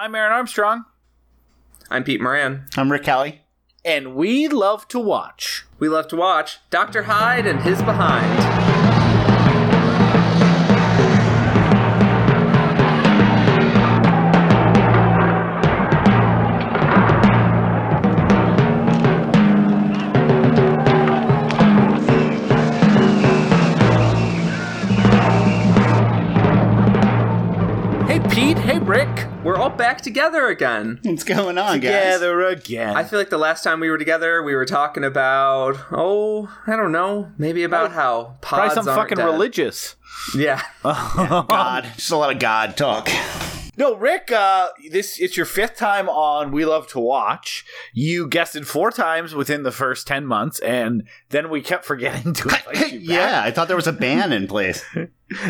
I'm Aaron Armstrong, I'm Pete Moran. I'm Rick Kelly. and we love to watch. We love to watch Dr. Hyde and His Behind. Back together again. What's going on, guys? Together again. I feel like the last time we were together, we were talking about, oh, I don't know, maybe about how Probably some aren't fucking dead. religious. Yeah. God, just a lot of God talk. No, Rick. Uh, this it's your fifth time on We Love to Watch. You guested four times within the first ten months, and then we kept forgetting to invite you back. yeah, I thought there was a ban in place.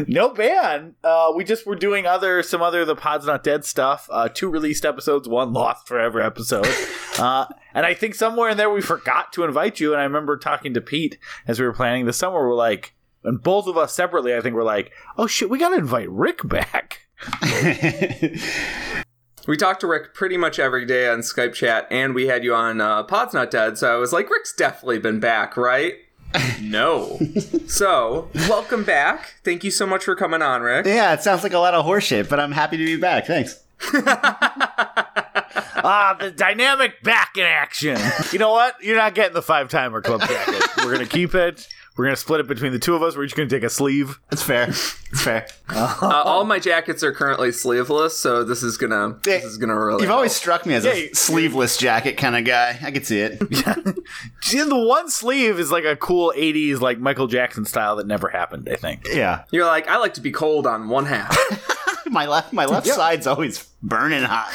No ban. Uh, we just were doing other some other the Pod's Not Dead stuff. Uh, two released episodes, one lost forever episode. uh, and I think somewhere in there we forgot to invite you. And I remember talking to Pete as we were planning the summer. We're like, and both of us separately, I think we're like, oh shit, we got to invite Rick back. We talked to Rick pretty much every day on Skype chat, and we had you on uh, Pod's Not Dead, so I was like, Rick's definitely been back, right? no. so, welcome back. Thank you so much for coming on, Rick. yeah, it sounds like a lot of horseshit, but I'm happy to be back. Thanks. Ah, the dynamic back in action. You know what? You're not getting the five timer club jacket. We're gonna keep it. We're gonna split it between the two of us. We're each gonna take a sleeve. That's fair. It's fair. Uh, all my jackets are currently sleeveless, so this is gonna this is gonna really. You've always struck me as a Yeah, sleeveless jacket kind of guy. I could see it. See, the one sleeve is like a cool '80s, like Michael Jackson style that never happened. I think. yeah. You're like, I like to be cold on one half. My left my left side's always burning hot.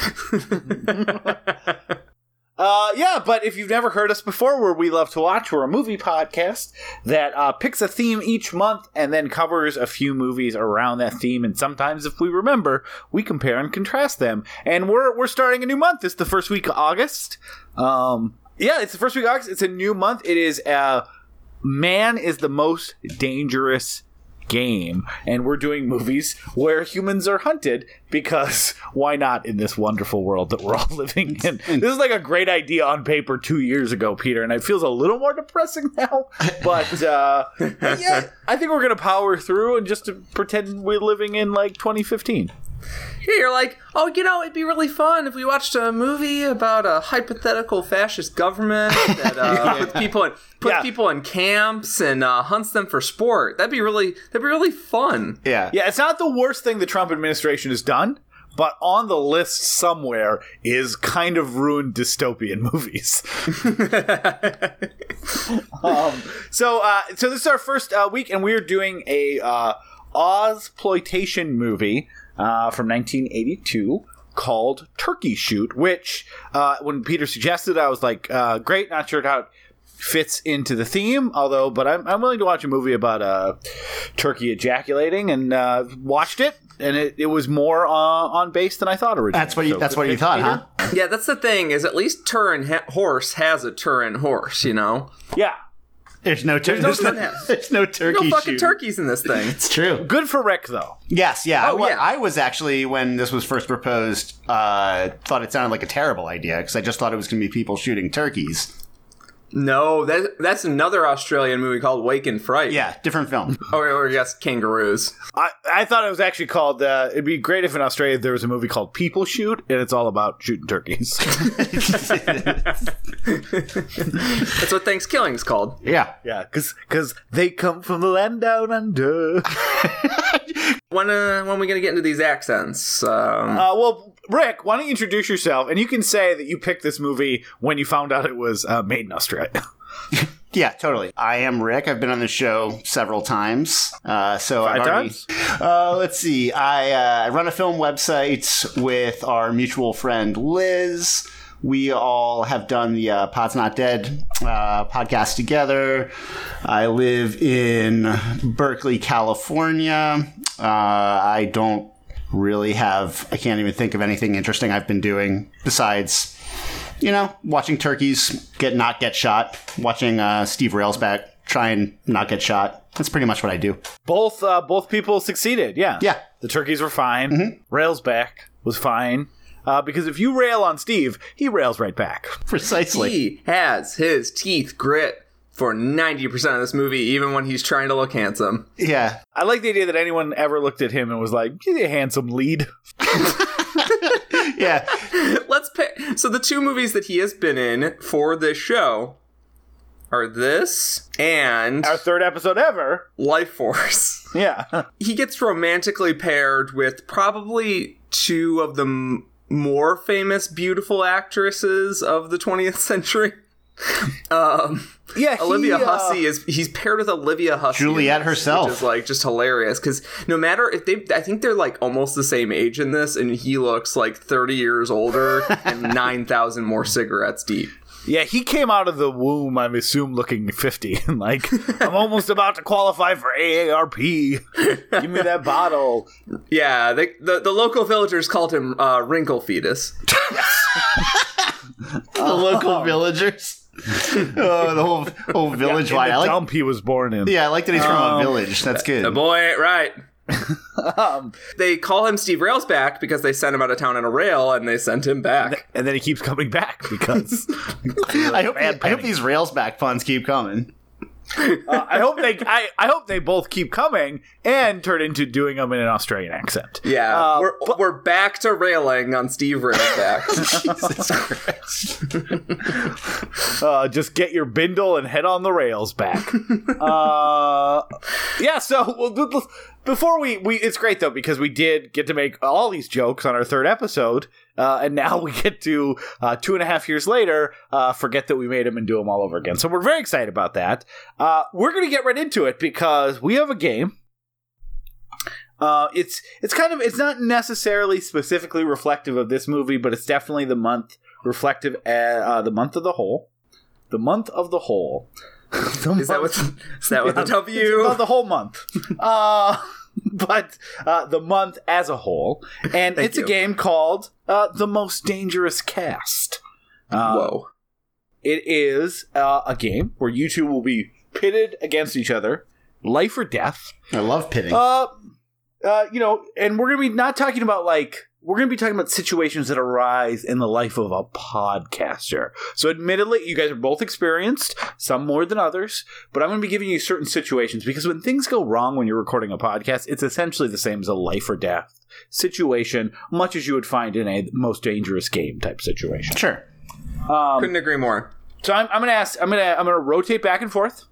Uh, yeah, but if you've never heard us before, where we love to watch, we're a movie podcast that uh, picks a theme each month and then covers a few movies around that theme. And sometimes, if we remember, we compare and contrast them. And we're we're starting a new month. It's the first week of August. Um, yeah, it's the first week of August. It's a new month. It is uh, man is the most dangerous game and we're doing movies where humans are hunted because why not in this wonderful world that we're all living in? this is like a great idea on paper two years ago peter and it feels a little more depressing now but uh yeah i think we're gonna power through and just to pretend we're living in like 2015 Yeah, you're like, oh, you know, it'd be really fun if we watched a movie about a hypothetical fascist government that uh, puts people in puts Yeah. people in camps and uh, hunts them for sport. That'd be really that'd be really fun. Yeah. yeah it's not the worst thing the trump administration has done but on the list somewhere is kind of ruined dystopian movies um, so, uh, so this is our first uh, week, and we're doing a uh, Ozploitation movie uh, from 1982 called Turkey Shoot. Which, uh, when Peter suggested, I was like, uh, "Great!" Not sure how it fits into the theme, although, but I'm, I'm willing to watch a movie about uh, turkey ejaculating, and uh, watched it, and it, it was more uh, on base than I thought originally. That's what you So that's what you thought, Peter. huh? Yeah, that's the thing. Is at least Turin ha- horse has a Turin horse. You know, Yeah. There's no tur- no there's, no, turkeys. there's no turkey no fucking shoot. turkeys in this thing. It's true. Good for Rick, though. Yes, yeah. Oh, I, wa- yeah. I was actually when this was first proposed, uh, thought it sounded like a terrible idea because I just thought it was going to be people shooting turkeys. No, that that's another Australian movie called Wake in Fright. Yeah, different film. or, or yes, kangaroos. I, I thought it was actually called. Uh, it'd be great if in Australia there was a movie called People Shoot, and it's all about shooting turkeys. That's what Thanksgiving's called. yeah. yeah, because they come from the land down under. When uh, when are we gonna get into these accents? Um, uh, well, Rick, why don't you introduce yourself, and you can say that you picked this movie when you found out it was uh, made in Australia. Yeah, totally. I am Rick. I've been on the show several times. Uh, so Five I've already, times? Uh, let's see. I uh, run a film website with our mutual friend Liz. We all have done the uh, Pod's Not Dead uh, podcast together. I live in Berkeley, California. Uh, I don't really have, I can't even think of anything interesting I've been doing besides you know, watching turkeys get not get shot, watching uh, Steve Railsback try and not get shot. That's pretty much what I do. both uh, both people succeeded. Yeah, Yeah. The turkeys were fine. Rails back was fine. Uh, because if you rail on Steve, he rails right back. Precisely. He has his teeth grit for 90% of this movie, even when he's trying to look handsome. Yeah. I like the idea that anyone ever looked at him and was like, "He's a handsome lead." Yeah. Let's pick. So the two movies that he has been in for this show are this and Our third episode ever. Lifeforce. Yeah. He gets romantically paired with probably two of the m- more famous beautiful actresses of the 20th century. um, Yeah. he, Olivia uh, Hussey is he's paired with Olivia Hussey, Juliet this, herself. which is like just hilarious because no matter if they, I think they're like almost the same age in this, and he looks like thirty years older and nine thousand more cigarettes deep. Yeah, he came out of the womb, I'm assume, looking 50. and like, I'm almost about to qualify for AARP. Give me that bottle. Yeah, they, the the local villagers called him uh, Wrinkle Fetus. The local villagers. oh, the whole whole village In wide. the I like. dump he was born in. Yeah, I like that he's from Um, a village. That's good. The boy ain't right. Um, They call him Steve Railsback because they sent him out of town in a rail, and they sent him back. and then he keeps coming back because I hope, Bad I hope these rails back puns keep coming. Uh, I hope they I, I hope they both keep coming and turn into doing them in an Australian accent. Yeah, Uh, we're but- we're back to railing on Steve Christ. Uh, just get your bindle and head on the rails back. uh, yeah. So well, before we we it's great though because we did get to make all these jokes on our third episode, uh, and now we get to uh, two and a half years later uh, forget that we made them and do them all over again. So we're very excited about that. Uh, we're gonna get right into it because we have a game. Uh, it's it's kind of it's not necessarily specifically reflective of this movie, but it's definitely the month reflective uh, the month of the whole, the month of the whole. The Is that month- what? Is that what the it's W? about the whole month. but uh, the month as a whole, and it's you. a game called uh, the Most Dangerous Cast. Uh, Whoa. It is uh, a game where you two will be pitted against each other, life or death. I love pitting. Uh, uh, you know, and we're gonna be not talking about like we're gonna be talking about situations that arise in the life of a podcaster. So, admittedly, you guys are both experienced, some more than others, but I'm gonna be giving you certain situations because when things go wrong when you're recording a podcast, it's essentially the same as a life or death situation, much as you would find in a most dangerous game type situation. sure. Um, Couldn't agree more. so I'm, I'm gonna ask. I'm gonna I'm gonna rotate back and forth.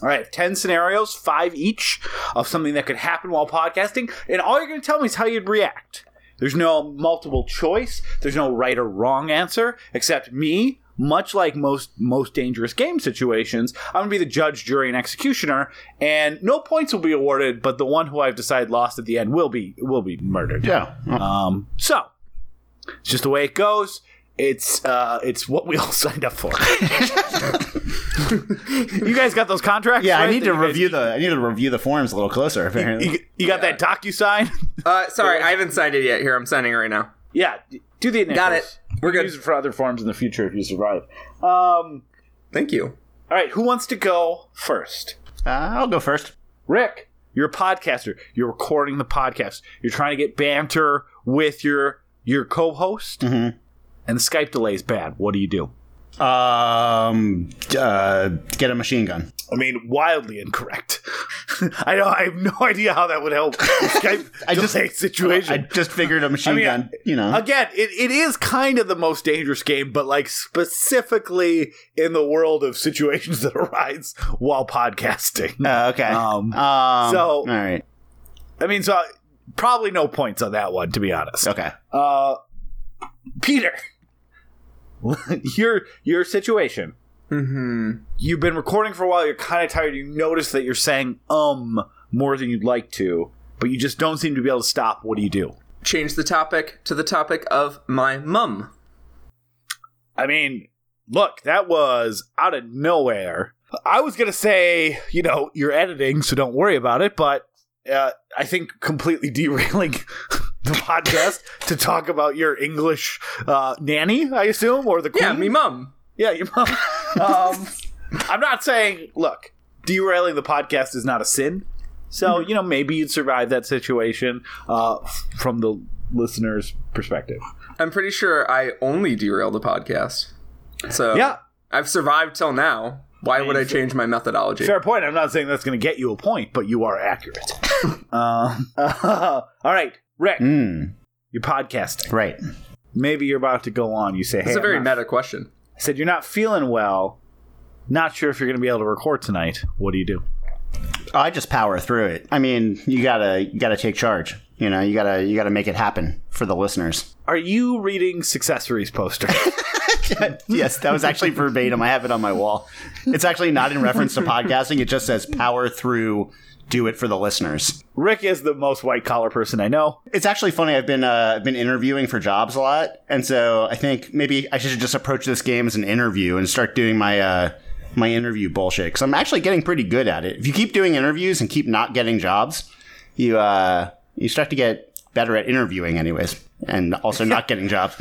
All right, ten scenarios, five each of something that could happen while podcasting, and all you're gonna tell me is how you'd react. There's no multiple choice. There's no right or wrong answer, except me. Much like most most dangerous game situations, I'm gonna be the judge, jury, and executioner, and no points will be awarded. But the one who I've decided lost at the end will be will be murdered. Yeah. Um, so it's just the way it goes. It's uh, it's what we all signed up for. you guys got those contracts? Yeah, I need to you guys- review the I need to review the forms a little closer. Apparently, You, you got that docu sign? Uh, sorry, I haven't signed it yet. Here, I'm signing it right now. yeah, do the initials. Got it. We're good. Use it for other forms in the future if you survive. Um, Thank you. all right, who wants to go first? uh, I'll go first. Rick, you're a podcaster. You're recording the podcast. You're trying to get banter with your your co-host, Mhm. And the Skype delay is bad. What do you do? Um, uh, get a machine gun. I mean, wildly incorrect. I know. I have no idea how that would help Skype I just- delay situation. I just figured a machine I mean, gun. You know, Again, it, it is kind of the most dangerous game, but like specifically in the world of situations that arise while podcasting. Uh, okay. Um, Um, so- all right. I mean, so probably no points on that one, to be honest. Okay. Uh, Peter, your your situation. hmm You've been recording for a while. You're kind of tired. You notice that you're saying um more than you'd like to, but you just don't seem to be able to stop. What do you do? Change the topic to the topic of my mum. I mean, look, that was out of nowhere. I was gonna say, you know, you're editing, so don't worry about it. But uh, I think completely derailing the podcast to talk about your English uh, nanny, I assume, or the queen. Yeah, me mum. Yeah, your mom. um, I'm not saying, look, derailing the podcast is not a sin. So, you know, maybe you'd survive that situation uh, from the listener's perspective. I'm pretty sure I only derailed the podcast. So Yeah. I've survived till now. Why would I change my methodology? Fair point. I'm not saying that's going to get you a point, but you are accurate. um, all right, Rick, Mm, you're podcasting. right. Maybe you're about to go on. You say, "Hey, It's a I'm very not- meta question. I said you're not feeling well. Not sure if you're going to be able to record tonight. What do you do? I just power through it. I mean, you gotta you gotta take charge. You know, you gotta you gotta make it happen for the listeners. Are you reading Successories poster? yes, that was actually verbatim. I have it on my wall. It's actually not in reference to podcasting. It just says power through, do it for the listeners. Rick is the most white collar person I know. It's actually funny. I've been uh, I've been interviewing for jobs a lot, and so I think maybe I should just approach this game as an interview and start doing my uh, my interview bullshit because I'm actually getting pretty good at it. If you keep doing interviews and keep not getting jobs, you uh, you start to get better at interviewing, anyways, and also not getting jobs.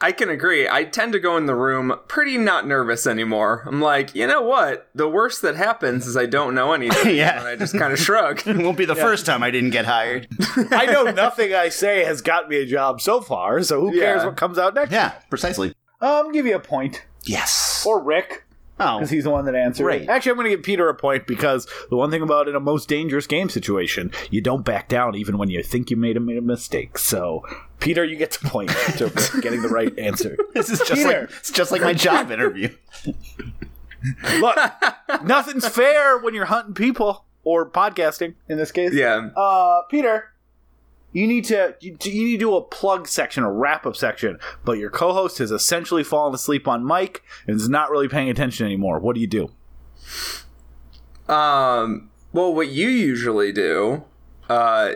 I can agree. I tend to go in the room pretty not nervous anymore. I'm like, you know what? The worst that happens is I don't know anything. Yeah. And I just kind of shrug. It won't be the first time I didn't get hired. I know nothing I say has got me a job so far, so who cares what comes out next? yeah, precisely. Um, give you a point. Yes. Or Rick, Oh, because he's the one that answered. Right. Actually, I'm going to give Peter a point because the one thing about in a most dangerous game situation, you don't back down even when you think you made a, made a mistake. So, Peter, you get the point to getting the right answer. this is just Peter. like it's just like my job interview. Look, nothing's fair when you're hunting people or podcasting in this case. yeah. Uh, Peter, you need to you, need to do a plug section, a wrap up section, but your co-host has essentially fallen asleep on mic and is not really paying attention anymore. What do you do? Um, well, what you usually do uh,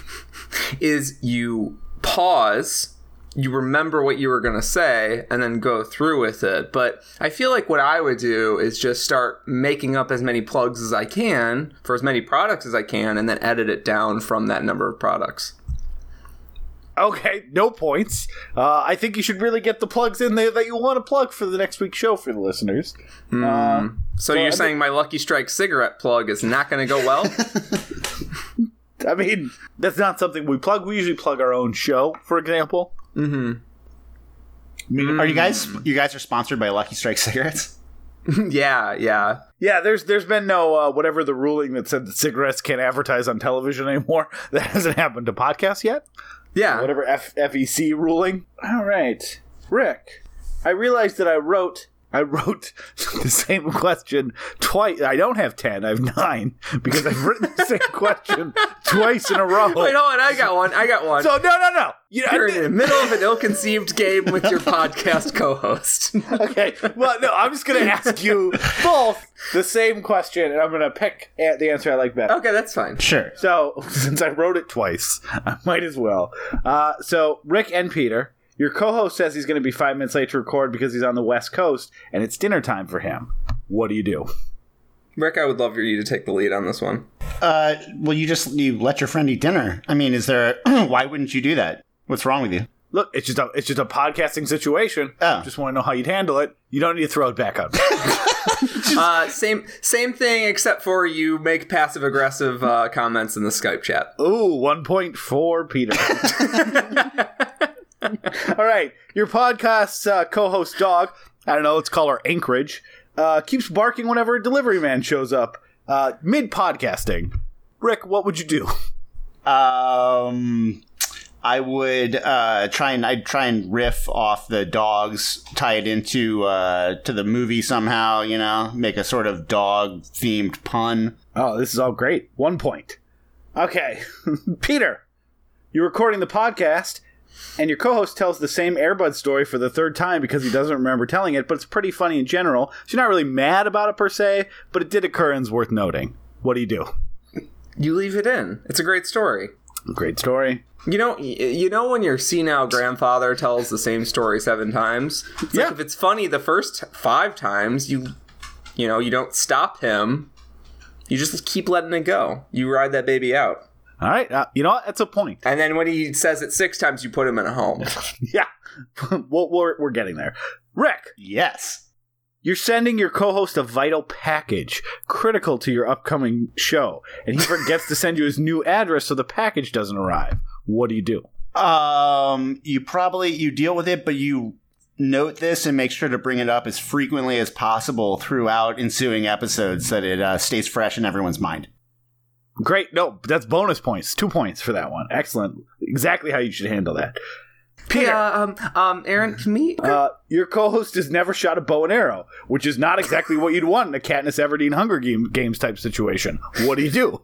is you pause, you remember what you were going to say, and then go through with it. But I feel like what I would do is just start making up as many plugs as I can for as many products as I can, and then edit it down from that number of products. Okay, no points. Uh, I think you should really get the plugs in there that you want to plug for the next week's show for the listeners. Uh, So, I you're think- saying my Lucky Strike cigarette plug is not going to go well? I mean, that's not something we plug. We usually plug our own show, for example. Are you guys you guys are sponsored by Lucky Strike cigarettes? yeah, yeah. Yeah, there's there's been no uh, whatever the ruling that said that cigarettes can't advertise on television anymore. That hasn't happened to podcasts yet. Yeah. whatever F- FEC ruling. All right, Rick. I realized that I wrote I wrote the same question twice. I don't have ten. I have nine because I've written the same question twice in a row. Wait, hold on. I got one. I got one. so no, no, no. You know, You're in the middle of an ill-conceived game with your podcast co-host. okay. Well, no. I'm just gonna ask you both the same question, and I'm gonna pick the answer I like better. okay, that's fine. Sure. So, since I wrote it twice, I might as well. Uh, so, Rick and Peter, your co host says he's going to be five minutes late to record because he's on the West Coast and it's dinner time for him. What do you do? Rick, I would love for you to take the lead on this one. Uh, well, you just you let your friend eat dinner. I mean, is there? why wouldn't you do that? What's wrong with you? Look, it's just a it's just a podcasting situation. Oh. Just want to know how you'd handle it. You don't need to throw it back up. Uh, same same thing, except for you make passive aggressive uh, comments in the Skype chat. Ooh, one point four, Peter. All right, your podcast's uh, co-host dog. I don't know. Let's call her Anchorage. Uh, keeps barking whenever a delivery man shows up. Uh, Mid podcasting. Rick, what would you do? Um, I would uh, try and I'd try and riff off the dogs, tie it into uh, to the movie somehow. You know, make a sort of dog themed pun. Oh, this is all great. One point. Okay, Peter, you're recording the podcast, and your co-host tells the same Air Bud story for the third time because he doesn't remember telling it, but it's pretty funny in general. So you're not really mad about it per se, but it did occur and is worth noting. What do you do? You leave it in. It's a great story. Great story. You know, you know when your senile grandfather tells the same story seven times. It's Yeah. Like if it's funny the first five times, you, you know, you don't stop him. You just keep letting it go. You ride that baby out, All right, uh, you know what? That's a point. and then when he says it six times, you put him in a home. Yeah, well, we're we're getting there. Rick, Yes. you're sending your co-host a vital package critical to your upcoming show, and he forgets to send you his new address, so the package doesn't arrive. What do you do? Um, you probably you deal with it, but you note this and make sure to bring it up as frequently as possible throughout ensuing episodes, so that it uh, stays fresh in everyone's mind. Great. No, that's bonus points. Two points for that one. Excellent. Exactly how you should handle that. Hey, uh, um, um, Aaron, can we? Uh, your co-host has never shot a bow and arrow, which is not exactly what you'd want in a Katniss Everdeen Hunger Game, Games type situation. What do you do?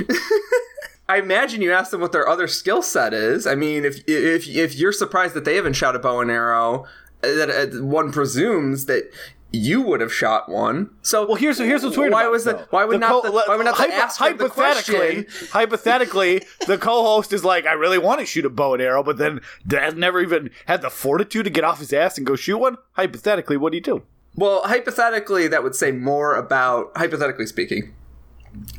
I imagine you ask them what their other skill set is. I mean, if if if you're surprised that they haven't shot a bow and arrow, uh, that uh, one presumes that you would have shot one. So Well, here's here's what's weird. Why about was it, the why would The not co- the, why would not the hypo- asker the hypothetically hypothetically the co-host is like, I really want to shoot a bow and arrow, but then Dad never even had the fortitude to get off his ass and go shoot one. Hypothetically, what do you do? Well, hypothetically, that would say more about hypothetically speaking.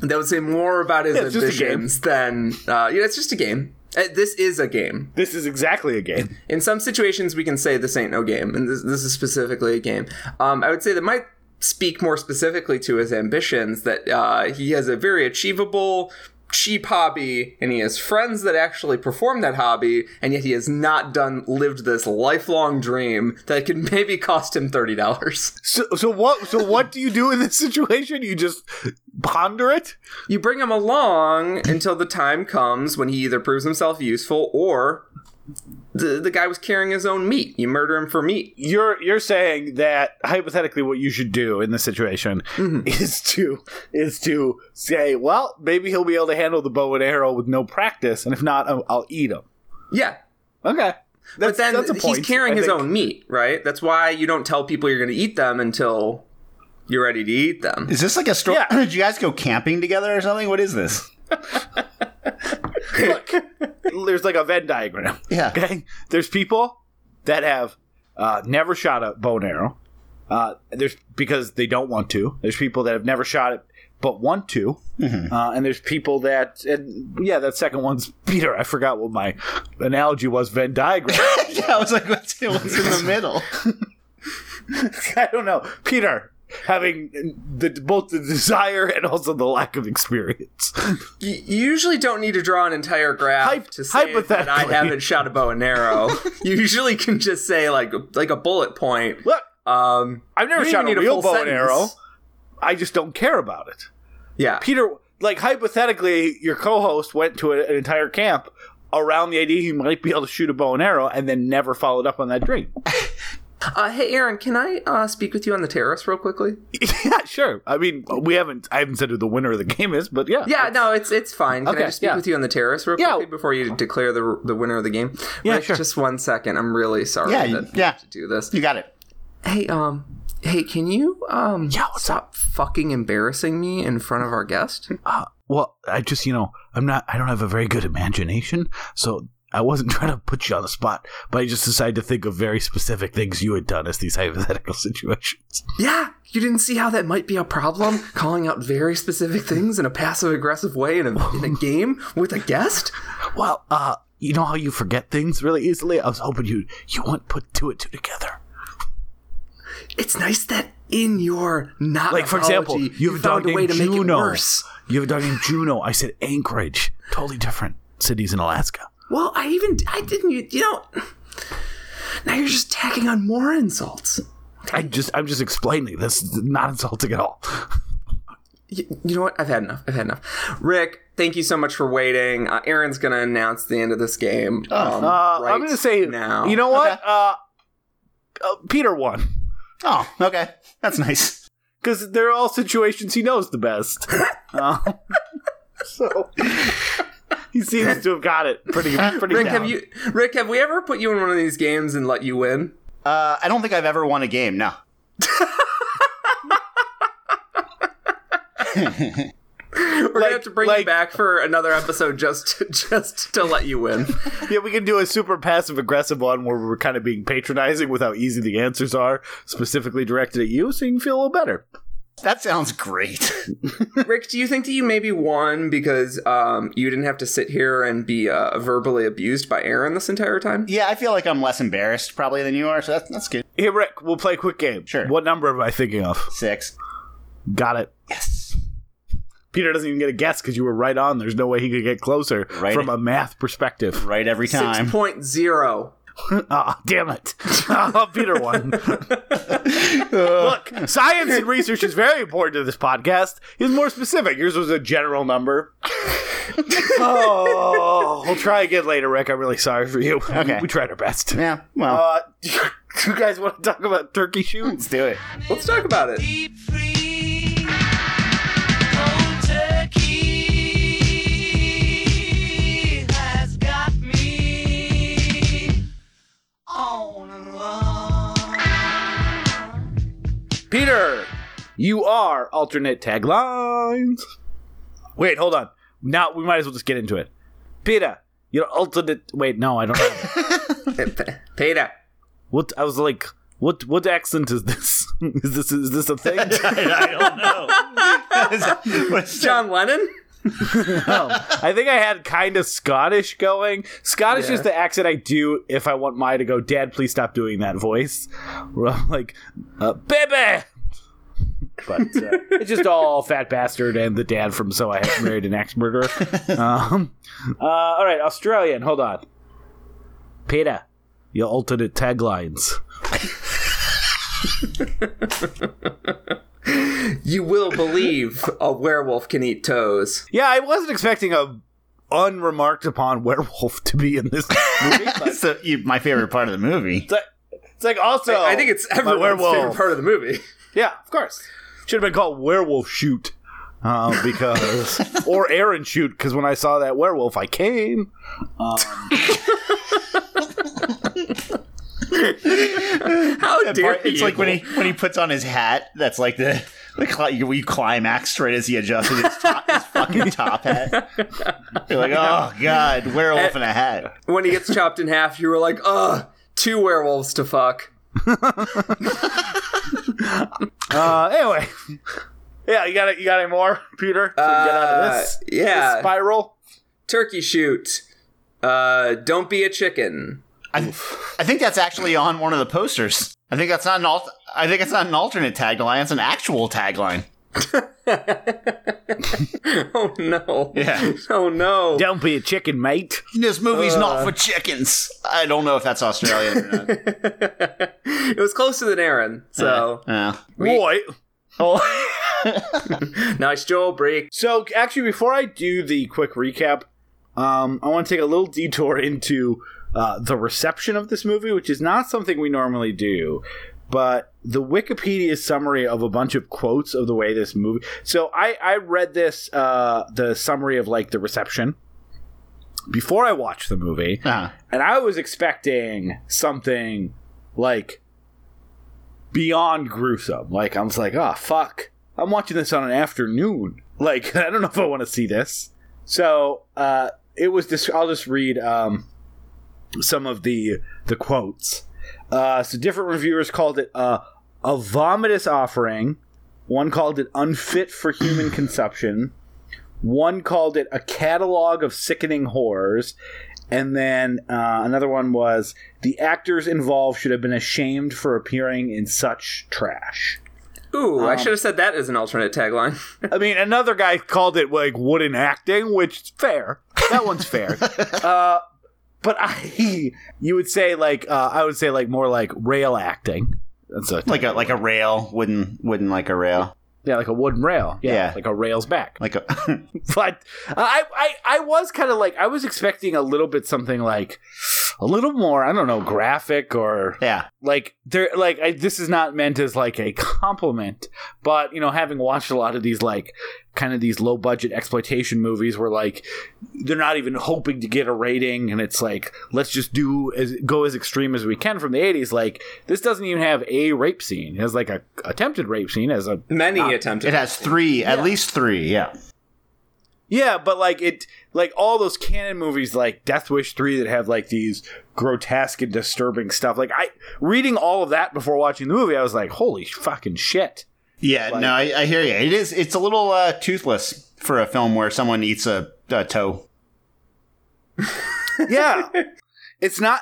That would say more about his Yeah, it's just a game. ambitions than uh, yeah. It's just a game. Uh, This is a game. This is exactly a game. In some situations, we can say this ain't no game, and this, this is specifically a game. Um, I would say that might speak more specifically to his ambitions. That uh, he has a very achievable, cheap hobby, and he has friends that actually perform that hobby, and yet he has not done lived this lifelong dream that could maybe cost him thirty dollars. So, so what? So what do you do in this situation? You just ponder it. You bring him along until the time comes when he either proves himself useful or the the guy was carrying his own meat. You murder him for meat. You're you're saying that hypothetically, what you should do in this situation mm-hmm. is to is to say, well, maybe he'll be able to handle the bow and arrow with no practice, and if not, I'll, I'll eat him. Yeah. Okay, But then that's a he's carrying I his think. own meat, right? That's why you don't tell people you're going to eat them until you're ready to eat them. Is this like a story? Yeah. Did you guys go camping together or something? What is this? Look, there's like a Venn diagram. Yeah. Okay, there's people that have uh, never shot a bow and arrow. Uh, there's because they don't want to. There's people that have never shot it but want to, uh, and there's people that, and yeah, that second one's Peter. I forgot what my analogy was. Venn diagram. yeah, I was like, what's, what's in the middle? I don't know, Peter. Having the both the desire and also the lack of experience. You usually don't need to draw an entire graph Hyp- to say that I haven't shot a bow and arrow. you usually can just say like like a bullet point. Look, Um, I've never shot a real full bow and arrow. I just don't care about it. Yeah. Peter, like hypothetically, your co-host went to a- an entire camp around the idea he might be able to shoot a bow and arrow, and then never followed up on that dream. Uh, hey, Aaron, can I uh, speak with you on the terrace real quickly? yeah, sure. I mean, we haven't. I haven't said who the winner of the game is, but yeah, Yeah, no, it's it's fine. Can Okay, I just speak yeah. with you on the terrace real Yeah. quickly before you declare the the winner of the game? Yeah, Rick, sure. Just one second. I'm really sorry Yeah, that I have yeah. to do this. You got it. Hey, um, hey, can you um Yeah, what's stop fucking embarrassing me in front of our guest? Uh, well, I just, you know, I'm not. I don't have a very good imagination, so I wasn't trying to put you on the spot, but I just decided to think of very specific things you had done as these hypothetical situations. yeah, you didn't see how that might be a problem, calling out very specific things in a passive aggressive way in a in a game with a guest. Well, uh, you know how you forget things really easily. I was hoping you you wouldn't put two and two together. It's nice that in your not Like for example, you have a dog a way named to make it Juno. You have a dog named Juno. I said Anchorage. Totally different cities in Alaska. Well, I even I didn't. You, you know. Now you're just tacking on more insults. I just I'm just explaining. This is not insulting at all. You, you know what? I've had enough. I've had enough. Rick, thank you so much for waiting. Uh, Aaron's gonna announce the end of this game. um, Uh, right I'm gonna say now. You know what? Okay. Uh, uh, Peter won Oh, okay. That's nice. because they're all situations he knows the best. Uh, so he seems to have got it pretty pretty. Rick, down. have you? Rick, have we ever put you in one of these games and let you win? Uh, I don't think I've ever won a game. No. We're gonna have to bring you back for another episode just to, just to let you win. Yeah, we can do a super passive aggressive one where we're kind of being patronizing with how easy the answers are, specifically directed at you, so you can feel a little better. That sounds great. Rick, do you think that you maybe won because um, you didn't have to sit here and be uh, verbally abused by Aaron this entire time? yeah, I feel like I'm less embarrassed probably than you are, so that's, that's good. Hey, Rick, we'll play a quick game. Sure. What number am I thinking of? Six. Got it. Yes. Peter doesn't even get a guess because you were right on. There's no way he could get closer Right. from a math perspective. Right every time. 6.0. Ah, damn it. Oh, Peter won. Look, science and research is very important to this podcast. He's more specific. Yours was a general number. oh, we'll try again later, Rick. I'm really sorry for you. Okay. We tried our best. Yeah, well, Uh, you guys want to talk about turkey shoots? let's do it. Let's talk about it. Peter, you are alternate taglines. Wait, hold on. Now we might as well just get into it. Peter, you're alternate. Wait, no, I don't know. Peter. what I was like. What what accent is this? Is this is this a thing? I don't know. John Lennon? I think I had kind of Scottish going. Scottish Yeah. is the accent I do if I want Maya to go, Dad, please stop doing that voice. Where I'm like, uh, baby! But uh, it's just all fat bastard and the dad from So I Have Married an Axe Murderer. Um, uh, all right, Australian, hold on. Peter, your alternate taglines. You will believe a werewolf can eat toes. Yeah, I wasn't expecting a unremarked upon werewolf to be in this movie. But That's you, my favorite part of the movie. it's, like, it's like also. I think it's my everyone's werewolf. favorite part of the movie. Yeah, of course. Should have been called Werewolf Shoot. Uh, because or Aaron Shoot because when I saw that werewolf I came. Um, How dare It's you? like when he when he puts on his hat. That's like the the you, you climax right as he adjusted his, top, his fucking top hat. You're like, oh god, werewolf in a hat. when he gets chopped in half, you were like, ugh, two werewolves to fuck. uh, anyway, yeah, you got it. You got any more, Peter? So can get out of this, Uh, yeah. this spiral. Turkey shoot. Uh, don't be a chicken. I, I think that's actually on one of the posters. I think that's not an alt. I think it's not an alternate tagline. It's an actual tagline. Oh no. Yeah. Oh no. Don't be a chicken, mate. This movie's Uh. not for chickens. I don't know if that's Australian or not. it was closer than Aaron. So Yeah. Boy. Oh. nice Joel break. So actually, before I do the quick recap, um, I want to take a little detour into uh, the reception of this movie, which is not something we normally do. But the Wikipedia summary of a bunch of quotes of the way this movie. So I I read this uh, the summary of like the reception before I watched the movie, Uh, and I was expecting something like beyond gruesome. Like I was like, oh fuck, I'm watching this on an afternoon. Like I don't know if I want to see this. So uh, it was this. I'll just read um, some of the the quotes. Uh, so different reviewers called it uh, a vomitous offering. One called it unfit for human consumption. One called it a catalog of sickening horrors. And then uh, another one was the actors involved should have been ashamed for appearing in such trash. Ooh, Um, I should have said that as an alternate tagline. I mean, another guy called it like wooden acting, which is fair. That one's fair. uh, but I, you would say like uh, I would say like more like rail acting. That's a like a like a rail, wooden wooden like a rail, yeah, like a wooden rail. Yeah, Yeah. like a rail's back. like a. but I, I, I was kind of like I was expecting a little bit something like a little more. I don't know, graphic or yeah, like there like I, this is not meant as like a compliment but you know having watched a lot of these like kind of these low budget exploitation movies where like they're not even hoping to get a rating and it's like let's just do as go as extreme as we can from the 80s like this doesn't even have a rape scene it has like a attempted rape scene as a Many Not- attempted. it has three, at least three. Yeah, Yeah, but like it, like all those Cannon movies, like Death Wish three, that have like these grotesque and disturbing stuff. Like I reading all of that before watching the movie, I was like, holy fucking shit. yeah. no, I, I hear you. It is. It's a little uh, toothless for a film where someone eats a, a toe. Yeah, it's not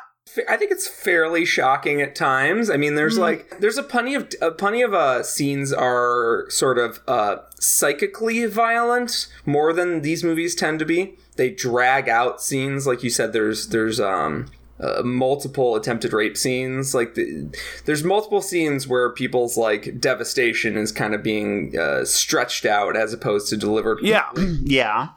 I think it's fairly shocking at times. I mean, there's like there's a plenty of uh, plenty of uh, scenes are sort of uh, psychically violent more than these movies tend to be. They drag out scenes, like you said. There's there's um. Uh, multiple attempted rape scenes like the, there's multiple scenes where people's like devastation is kind of being uh, stretched out as opposed to delivered Yeah. Yeah.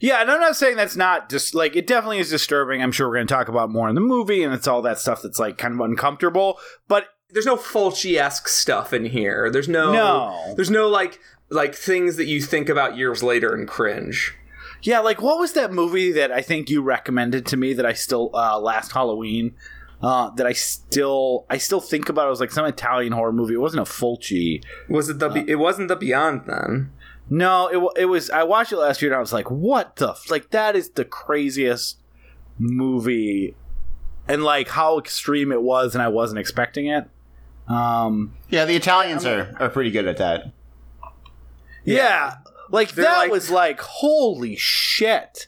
Yeah, and I'm not saying that's not just like it definitely is disturbing. I'm sure we're going to talk about more in the movie, and it's all that stuff that's like kind of uncomfortable. But there's no Fulci-esque stuff in here. There's no, No. There's no like like things that you think about years later and cringe. yeah, like what was that movie that I think you recommended to me that I still uh, last Halloween uh, that I still I still think about? It was like some Italian horror movie. It wasn't a Fulci. Was it the? Be- it wasn't the Beyond then. No, it it was. I watched it last year and I was like, "What the f-? like? That is the craziest movie." And like how extreme it was, and I wasn't expecting it. Um, Yeah, the Italians are, are pretty good at that. Yeah, like They're that like- was like holy shit.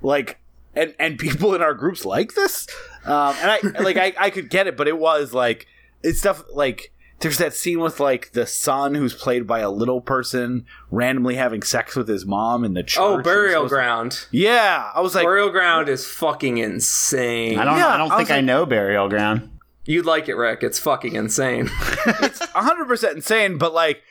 Like and and people in our groups like this. Um and I like I I could get it, but it was like it's stuff like there's that scene with like the son who's played by a little person randomly having sex with his mom in the oh, church. Oh, Burial supposed to- Ground. Yeah, I was like Burial Ground is fucking insane. I don't. Yeah, I don't I think was I know Burial Ground. You'd like it, Rick. It's fucking insane. it's hundred percent insane, but like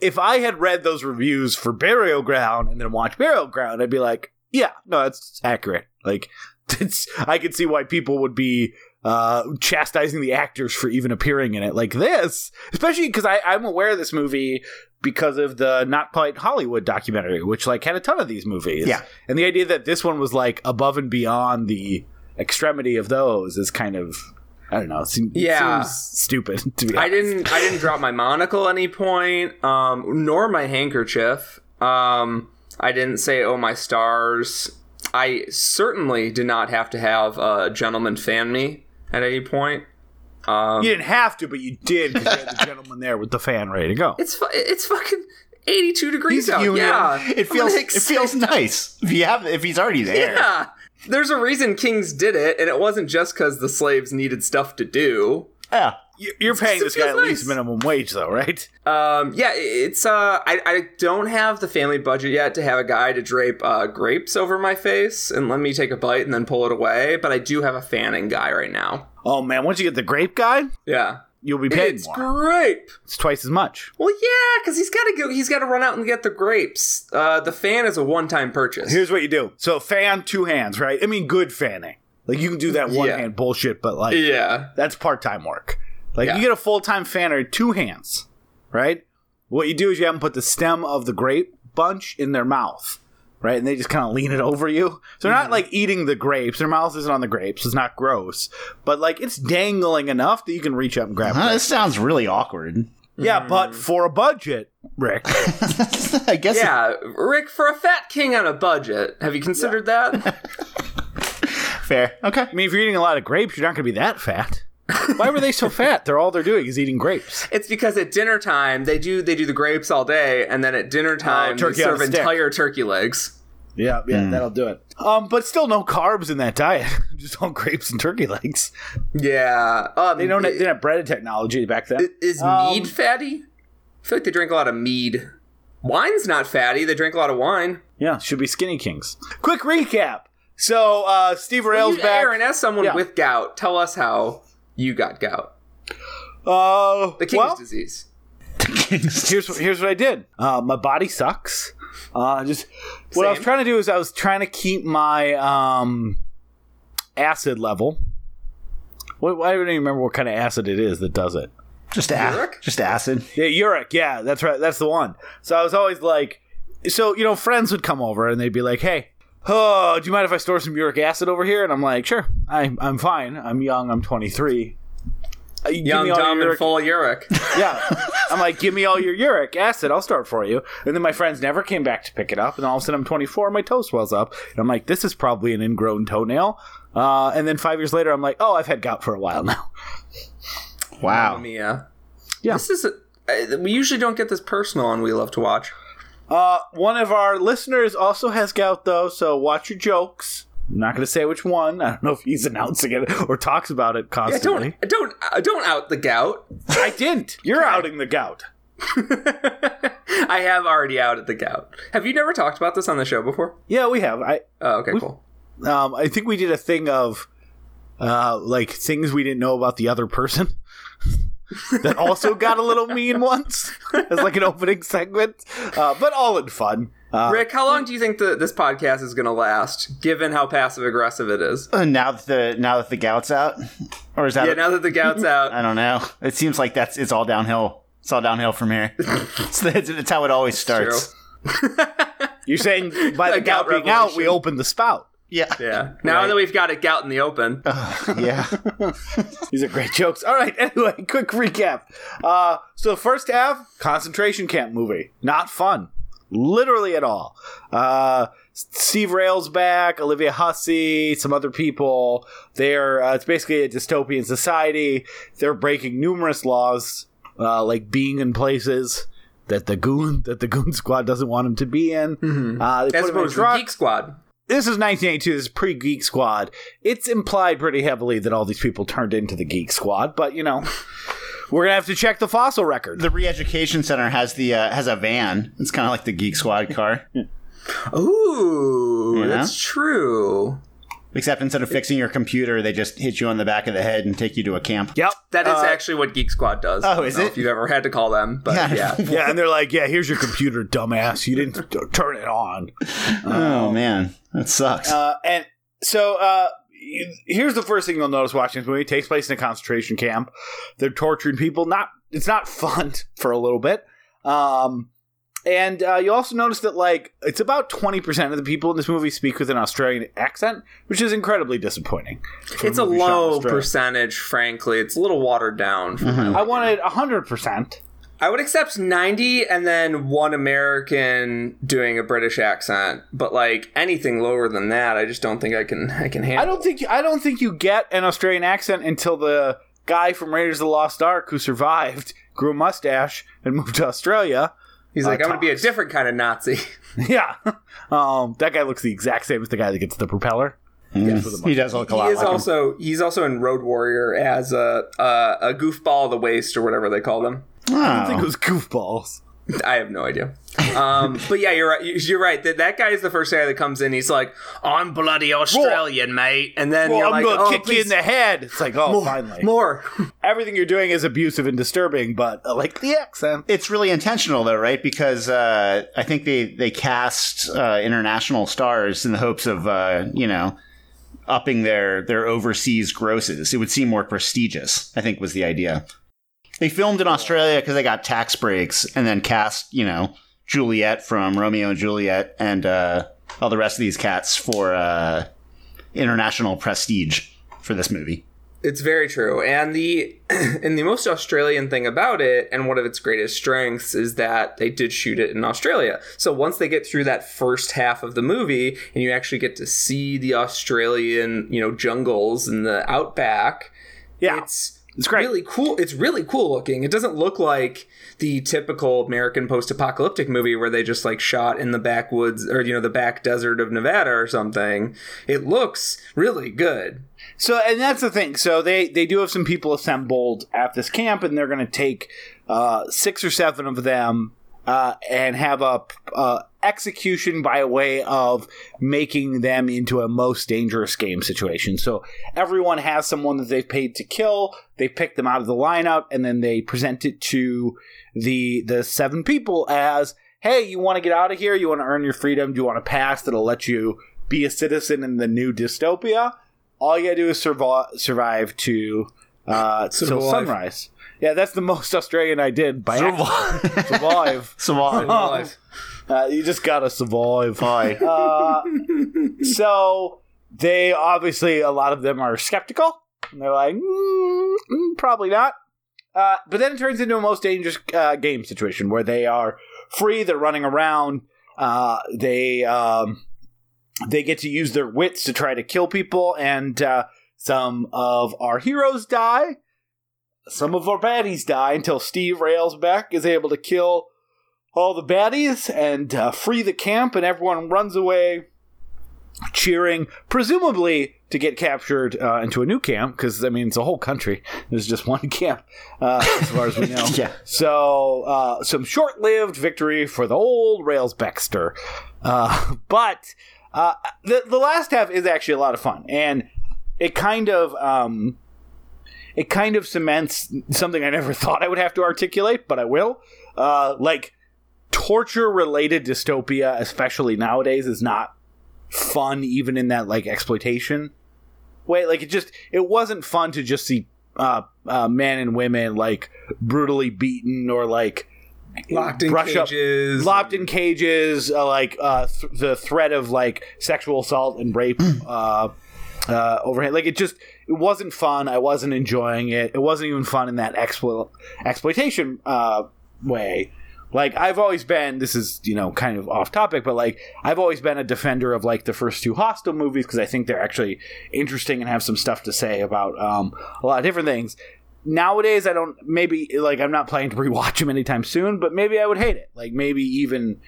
if I had read those reviews for Burial Ground and then watched Burial Ground, I'd be like, yeah, no, that's accurate. Like it's I could see why people would be uh chastising the actors for even appearing in it like this. Especially because I'm aware of this movie because of the Not Quite Hollywood documentary, which like had a ton of these movies. Yeah. And the idea that this one was like above and beyond the extremity of those is kind of I don't know. It seems, Yeah. seems stupid to be honest. I didn't. I didn't drop my monocle at any point, um, nor my handkerchief. Um, I didn't say "Oh my stars." I certainly did not have to have a gentleman fan me at any point. Um, You didn't have to, but you did because you had the gentleman there with the fan ready to go. It's fu- it's fucking eighty-two degrees He's out. human. Yeah, It feels. It feels nice if you have. If he's already there. Yeah, there's a reason kings did it, and it wasn't just because the slaves needed stuff to do. Yeah. You- You're paying this guy feels at least nice. minimum wage, though, right? Um, yeah, it's uh, I, I don't have the family budget yet to have a guy to drape uh, grapes over my face and let me take a bite and then pull it away. But I do have a fanning guy right now. Oh man, once you get the grape guy, Yeah, you'll be paid it's more. grape. It's twice as much. Well, yeah, because he's got to go. He's got to run out and get the grapes. Uh, the fan is a one-time purchase. Here's what you do: so fan two hands, right? I mean, good fanning. Like you can do that one Yeah. hand bullshit, but like yeah, that's part time work. Like Yeah. you get a full time fanner, two hands, right? What you do is you have them put the stem of the grape bunch in their mouth, right? And they just kind of lean it over you. So they're not mm-hmm. like eating the grapes. Their mouth isn't on the grapes. It's not gross, but like it's dangling enough that you can reach up and grab Huh, it. this sounds really awkward. Yeah, but mm-hmm. for a budget, Rick. I guess. yeah. Rick, for a fat king on a budget, have you considered that? Fair. Okay. I mean, if you're eating a lot of grapes, you're not going to be that fat. Why were they so fat? They're all they're doing is eating grapes. It's because at dinner time they do they do the grapes all day, and then at dinner time they turkey on a serve entire turkey legs. Yeah, yeah, that'll do it. Um, but still no carbs in that diet. Just all grapes and turkey legs. Yeah, um, They don't. They i- didn't have breaded technology back then. Is Um, mead fatty? I feel like they drink a lot of mead. Wine's not fatty. They drink a lot of wine. Yeah, should be skinny kings. Quick recap. So uh, Steve Rail's You- back. Aaron, as someone Yeah. with gout, tell us how you got gout. Uh, The king's well, disease. here's what- here's what I did. Uh, my body sucks. Uh, just what I was trying to do is I was trying to keep my um, acid level. What, I don't even remember what kind of acid it is that does it. Just acid. Uric? Just acid. Yeah, uric. Yeah, that's right. That's the one. So I was always like, so you know, friends would come over and they'd be like, "Hey, oh, do you mind if I store some uric acid over here?" And I'm like, "Sure, I'm I'm fine. I'm young. I'm 23. Uh, you Young, me all dumb, and full of uric. Yeah, I'm like, give me all your uric acid. I'll store it for you. And then my friends never came back to pick it up. And all of a sudden, I'm 24. My toe swells up, and I'm like, this is probably an ingrown toenail. Uh, and then five years later, I'm like, oh, I've had gout for a while now. Wow. Mia. Yeah. This is. A, uh, we usually don't get this personal on We Love to Watch. Uh, one of our listeners also has gout, though, so watch your jokes. I'm not going to say which one. I don't know if he's announcing it or talks about it Yeah, constantly. don't don't uh, don't out the gout. I didn't. You're outing the gout. I have already outed the gout. Have you never talked about this on the show before? Yeah, we have. I Oh, okay, cool. um, I think we did a thing of uh, like things we didn't know about the other person. that also got a little mean once as like an opening segment, uh, but all in fun. Uh, Rick, how long do you think the, this podcast is going to last, given how passive aggressive it is? Uh, now that the now that the gout's out, or is that? Yeah, now that the gout's out, I don't know. It seems like that's it's all downhill. It's all downhill from here. it's, it's, it's how it always starts. you're saying by the The gout gout being out, we revelation. open the spout. Yeah, Yeah. Now Right. that we've got it gout in the open, yeah. These are great jokes. All right, anyway, quick recap. Uh, so first half, concentration camp movie. Not fun. Literally at all. Uh, Steve Railsback, Olivia Hussey, some other people. They're uh, it's basically a dystopian society. They're breaking numerous laws, uh, like being in places that the goon that the goon squad doesn't want them to be in. Uh, they as put 'em in opposed to trucks Geek Squad. This is 1982. This is pre Geek Squad. It's implied pretty heavily that all these people turned into the Geek Squad, but you know, we're gonna have to check the fossil record. The re-education center has the uh, has a van. It's kind of like the Geek Squad car, Ooh, Yeah. that's true. Except instead of fixing your computer, they just hit you on the back of the head and take you to a camp. Yep, That is Uh, actually what Geek Squad does. Oh, I don't is know it? If you've ever had to call them, but Yeah. yeah. yeah, and they're like, "Yeah, here's your computer, dumbass. You didn't t- turn it on." Oh man, that sucks. Uh, and so uh, y- here's the first thing you'll notice watching this movie. It takes place in a concentration camp. They're torturing people. Not it's not fun for a little bit. Um, and uh, you also notice that like it's about twenty percent of the people in this movie speak with an Australian accent, which is incredibly disappointing. It's a in low percentage, frankly. It's a little watered down. Mm-hmm. I wanted hundred percent. I would accept 90 and then one American doing a British accent, but like anything lower than that, I just don't think I can I can handle. I don't think I don't think you get an Australian accent until the guy from Raiders of the Lost Ark who survived grew a mustache and moved to Australia. He's like, uh, I'm going to be a different kind of Nazi. Yeah. Um, that guy looks the exact same as the guy that gets the propeller. Yes, with he does look a he is like him. also he's also in Road Warrior as a a, a goofball of the waist or whatever they call them. I don't think Oh. it was goofballs. I have no idea. Um, but yeah, you're right. You're right. That that guy is the first guy that comes in. He's like, "I'm bloody Australian, mate," and then Well, you're I'm like, gonna "Oh, kick you in the head. It's like, oh, finally. more." Everything you're doing is abusive and disturbing, but I like the accent. It's really intentional, though, right? Because uh, I think they they cast uh, international stars in the hopes of uh, you know upping their their overseas grosses. It would seem more prestigious. I think was the idea. They filmed in Australia because they got tax breaks, and then cast you know Juliet from Romeo and Juliet and uh, all the rest of these cats for uh, international prestige for this movie. It's very true. And the and the most Australian thing about it and one of its greatest strengths is that they did shoot it in Australia. So once they get through that first half of the movie and you actually get to see the Australian, you know, jungles and the outback, Yeah. it's It's great. really cool. It's really cool looking. It doesn't look like the typical American post-apocalyptic movie where they just like shot in the backwoods or you know the back desert of Nevada or something. It looks really good. So, and that's the thing. So they they do have some people assembled at this camp, and they're going to take uh, six or seven of them uh, and have a uh, execution by way of making them into a most dangerous game situation. So everyone has someone that they've paid to kill. They pick them out of the lineup, and then they present it to the the seven people as, "Hey, you want to get out of here? You want to earn your freedom? Do you want a pass that'll let you be a citizen in the new dystopia?" all you gotta do is survive, survive to uh, till sunrise. Yeah, that's the most Australian I did by accident. survive. Survive. Uh, you just gotta survive. Bye. Uh, so they obviously a lot of them are skeptical. And they're like, mm, mm, probably not. Uh, but then it turns into a most dangerous uh, game situation where they are free. They're running around. Uh, they um, they get to use their wits to try to kill people, and uh, some of our heroes die. Some of our baddies die until Steve Railsback is able to kill all the baddies and uh, free the camp, and everyone runs away cheering, presumably to get captured uh, into a new camp, because I mean it's a whole country. There's just one camp, uh, as far as we know. Yeah. So uh, some short-lived victory for the old Rails Baxter, uh, but uh, the the last half is actually a lot of fun, and it kind of. Um, it kind of cements something I never thought I would have to articulate, but I will. Uh, like torture related dystopia, especially nowadays, is not fun, even in that like exploitation way. Like it just it wasn't fun to just see uh, uh, men and women like brutally beaten or like Locked in brush up- cages. locked in cages, uh, like uh, th- the threat of like sexual assault and rape uh, uh, overhead. Like it just it wasn't fun. I wasn't enjoying it. It wasn't even fun in that explo- exploitation uh, way. Like I've always been. This is you know kind of off topic, but like I've always been a defender of like the first two Hostel movies because I think they're actually interesting and have some stuff to say about um, a lot of different things nowadays I don't maybe like I'm not planning to rewatch them anytime soon, but maybe I would hate it. Like maybe even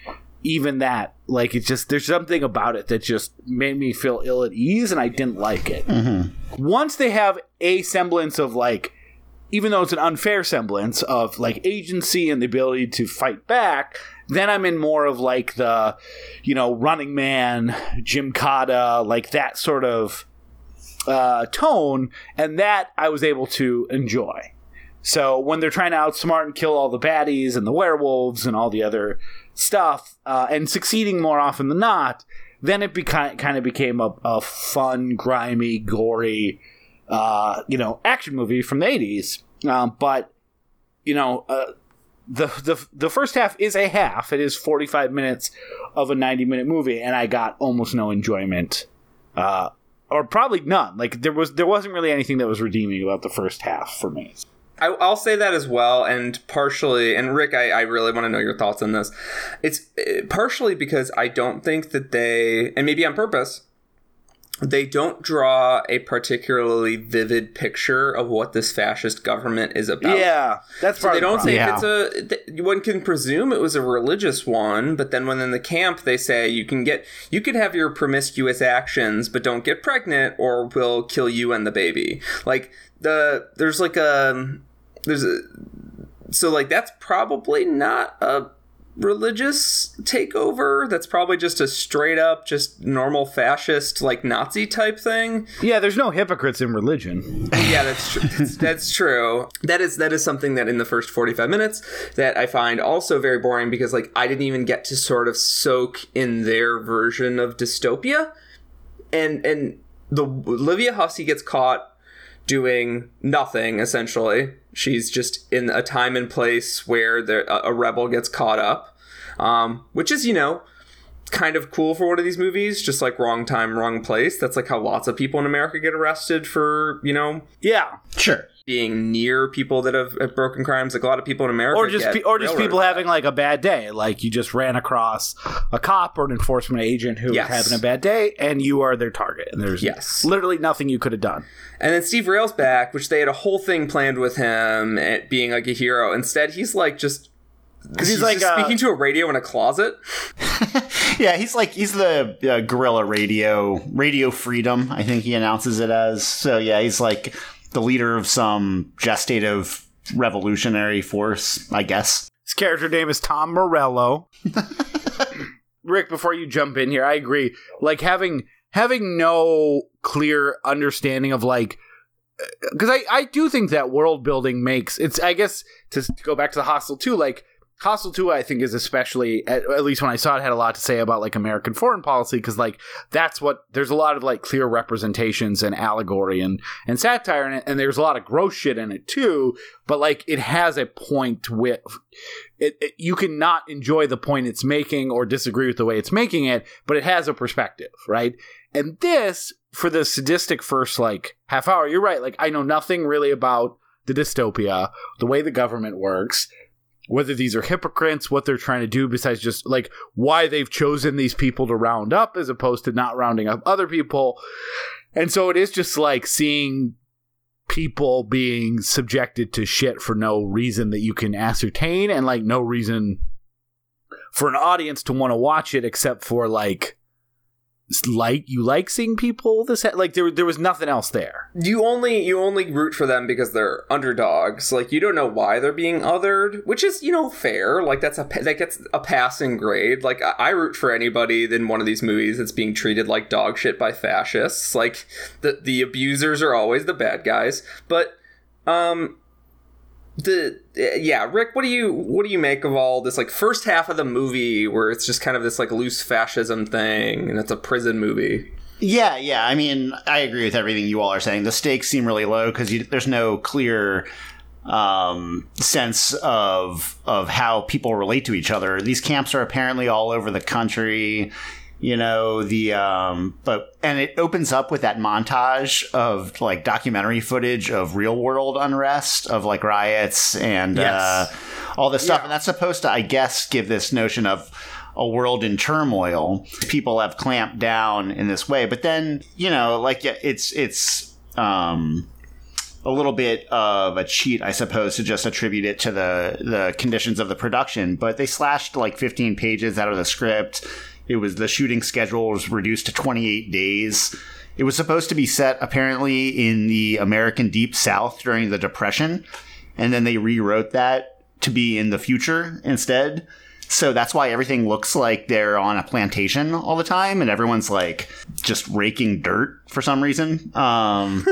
even that like it's just there's something about it that just made me feel ill at ease and I didn't like it. Once they have a semblance of like even though it's an unfair semblance of like agency and the ability to fight back, then I'm in more of like the, you know, Running Man, Gymkata, like that sort of uh, tone, and that I was able to enjoy. So when they're trying to outsmart and kill all the baddies and the werewolves and all the other stuff, uh, and succeeding more often than not, then it beca- kind of became a, a fun, grimy, gory, uh, you know, action movie from the '80s. Um, but you know, uh, the the the first half is a half. It is 45 minutes of a 90 minute movie, and I got almost no enjoyment, uh, or probably none. Like there was there wasn't really anything that was redeeming about the first half for me. I, I'll say that as well, and partially, and Rick, I, I really want to know your thoughts on this. It's uh, partially because I don't think that they, and maybe on purpose, they don't draw a particularly vivid picture of what this fascist government is about. Yeah, that's So they don't say problem. if it's a. One can presume it was a religious one, but then when in the camp they say you can get you could have your promiscuous actions, but don't get pregnant, or we'll kill you and the baby. Like the there's like a there's a so like that's probably not a religious takeover. That's probably just a straight up just normal fascist like Nazi type thing. Yeah, there's no hypocrites in religion. Yeah, that's true. That's, that's true. That is that is something that in the first 45 minutes that I find also very boring because like I didn't even get to sort of soak in their version of dystopia. And and the Olivia Hussey gets caught doing nothing essentially. She's just in a time and place where there, a, a rebel gets caught up. Um, which is, you know, kind of cool for one of these movies, just like wrong time, wrong place. That's like how lots of people in America get arrested for, you know, Yeah, Sure. Being near people that have, have broken crimes. Like a lot of people in America, or just pe- or just people having like a bad day. Like you just ran across a cop or an enforcement agent who Yes. was having a bad day, and you are their target. And there's Yes. literally nothing you could have done. And then Steve Railsback, which they had a whole thing planned with him at being like a hero. Instead, he's like just because he's like, just uh, speaking to a radio in a closet. Yeah, he's like he's the uh, guerrilla radio radio freedom. I think he announces it as. So yeah, he's like the leader of some gestative revolutionary force, I guess. His character name is Tom Morello. Rick, before you jump in here, I agree. Like having having no clear understanding of like uh, because I, I do think that world building makes it's I guess to, to go back to the Hostel too like Hostel 2 I think is especially at, at least when I saw it had a lot to say about like American foreign policy because like that's what there's a lot of like clear representations and allegory and and satire in it and there's a lot of gross shit in it too but like it has a point with it, it you cannot enjoy the point it's making or disagree with the way it's making it but it has a perspective right? And this for the sadistic first like half hour you're right like i know nothing really about the dystopia the way the government works whether these are hypocrites what they're trying to do besides just like why they've chosen these people to round up as opposed to not rounding up other people. And so it is just like seeing people being subjected to shit for no reason that you can ascertain and like no reason for an audience to want to watch it except for like like you like seeing people this like there there was nothing else there. you only you only root for them because they're underdogs. Like you don't know why they're being othered, which is you know fair. Like that's a that gets a passing grade. Like I, I root for anybody in one of these movies that's being treated like dog shit by fascists. Like the the abusers are always the bad guys, but um the yeah rick what do you what do you make of all this like first half of the movie where it's just kind of this like loose fascism thing and it's a prison movie Yeah, yeah. I mean, I agree with everything you all are saying. The stakes seem really low because there's no clear um, sense of of how people relate to each other. These camps are apparently all over the country. You know the um, but and it opens up with that montage of like documentary footage of real world unrest of like riots and Yes. uh, all this stuff, and that's supposed to, I guess, give this notion of a world in turmoil. People have clamped down in this way, but then you know, like yeah, it's it's um, a little bit of a cheat, I suppose, to just attribute it to the the conditions of the production. But they slashed like 15 pages out of the script. It was the shooting schedule was reduced to 28 days. It was supposed to be set apparently in the American Deep South during the Depression, and then they rewrote that to be in the future instead. So that's why everything looks like they're on a plantation all the time, and everyone's like just raking dirt for some reason. Um,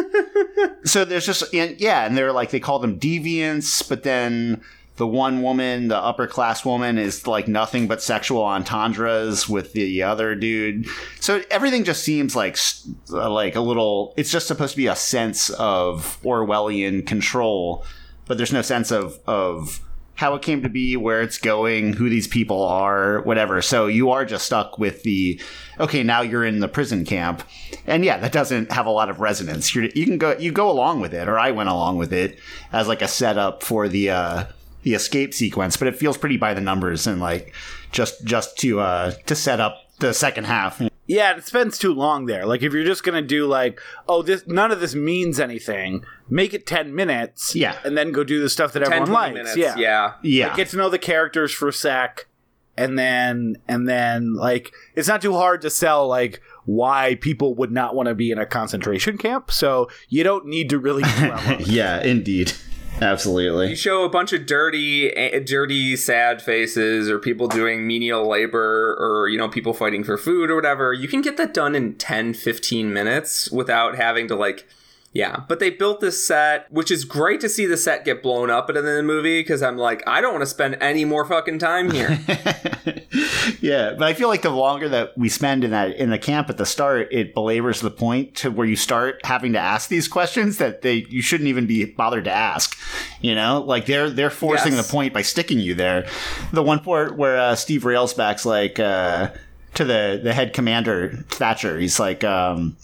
so there's just and, yeah, and they're like they call them deviants, but then the one woman, the upper class woman, is like nothing but sexual entendres with the other dude. So everything just seems like like a little. It's just supposed to be a sense of Orwellian control, but there's no sense of of how it came to be, where it's going, who these people are, whatever. So you are just stuck with the okay, now you're in the prison camp. And yeah, that doesn't have a lot of resonance. You're, you can go you go along with it, or I went along with it as like a setup for the uh the escape sequence, but it feels pretty by the numbers and like just just to uh to set up the second half. Yeah, it spends too long there. Like if you're just gonna do like, oh, this none of this means anything, make it ten minutes. Yeah. and then go do the stuff that 10 everyone likes. minutes Yeah, yeah Yeah. Like, get to know the characters for a sec, and then and then like it's not too hard to sell like why people would not want to be in a concentration camp. So you don't need to really. dwell on yeah, indeed. You show a bunch of dirty, dirty, sad faces, or people doing menial labor, or you know, people fighting for food or whatever. You can get that done in 10, 15 minutes without having to like, yeah. But they built this set, which is great to see the set get blown up in the movie because I'm like, I don't want to spend any more fucking time here. yeah, but I feel like the longer that we spend in that in the camp at the start, it belabors the point to where you start having to ask these questions that they you shouldn't even be bothered to ask. You know, like they're they're forcing Yes. the point by sticking you there. The one part where uh, Steve Railsback's like uh, to the the head commander Thatcher, he's like. Um,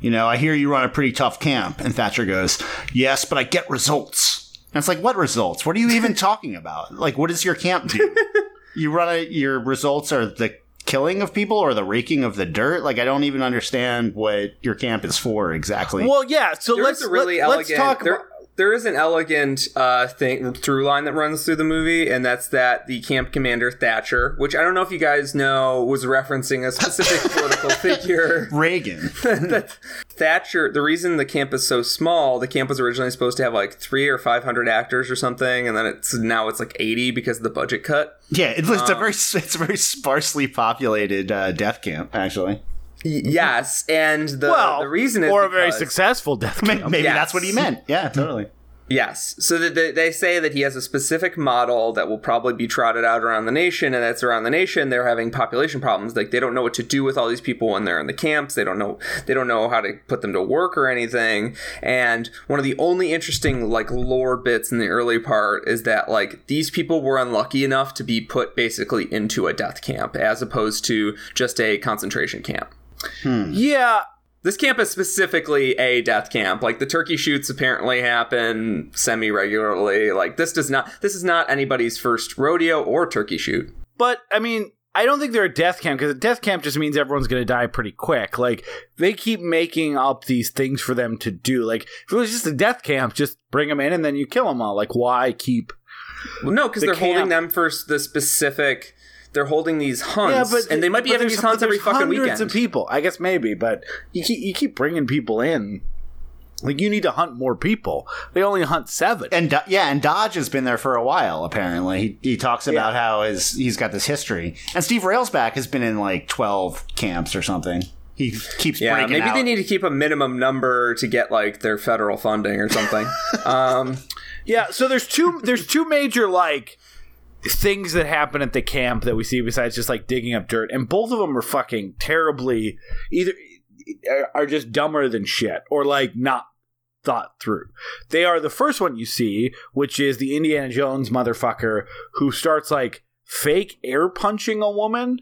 you know, I hear you run a pretty tough camp. And Thatcher goes, Yes, but I get results. And it's like, What results? What are you even talking about? Like, what does your camp do? you run a, your results are the killing of people or the raking of the dirt? Like, I don't even understand what your camp is for exactly. well, yeah. So There let's a really let, elegant. let's talk there, about. There is an elegant uh, thing through line that runs through the movie, and that's that the camp commander Thatcher, which I don't know if you guys know, was referencing a specific political figure. Reagan. Thatcher, the reason the camp is so small, the camp was originally supposed to have like three or five hundred actors or something, and then it's now it's like eighty because of the budget cut. Yeah, it's, it's Um, a very it's a very sparsely populated uh, death camp, actually. Yes, and the well, the reason is or a very successful death Maybe camp. Yes. that's what he meant. Yeah, totally. Yes. So that they, they say that he has a specific model that will probably be trotted out around the nation, and that's around the nation. They're having population problems. Like they don't know what to do with all these people when they're in the camps. They don't know. They don't know how to put them to work or anything. And one of the only interesting like lore bits in the early part is that like these people were unlucky enough to be put basically into a death camp as opposed to just a concentration camp. Hmm. Yeah, This camp is specifically a death camp. Like the turkey shoots apparently happen semi regularly. Like this does not this is not anybody's first rodeo or turkey shoot. but I mean, I don't think they're a death camp because a death camp just means everyone's going to die pretty quick. Like they keep making up these things for them to do. Like if it was just a death camp, just bring them in and then you kill them all. Like why keep? Well, no, because The they're holding them for the specific they're holding these hunts, Yeah, but and they might be having these hunts every there's fucking hundreds weekend. of people. I guess maybe, but you keep, you keep bringing people in. Like you need to hunt more people. They only hunt seven. And Do- yeah, and Dodge has been there for a while. Apparently, he, he talks about Yeah. how his he's got this history. And Steve Railsback has been in like twelve camps or something. He keeps yeah, breaking maybe out. they need to keep a minimum number to get like their federal funding or something. um, Yeah, so there's two there's two major like things that happen at the camp that we see besides just like digging up dirt, and both of them are fucking terribly either are just dumber than shit or like not thought through. They are the first one you see, which is the Indiana Jones motherfucker who starts like fake air punching a woman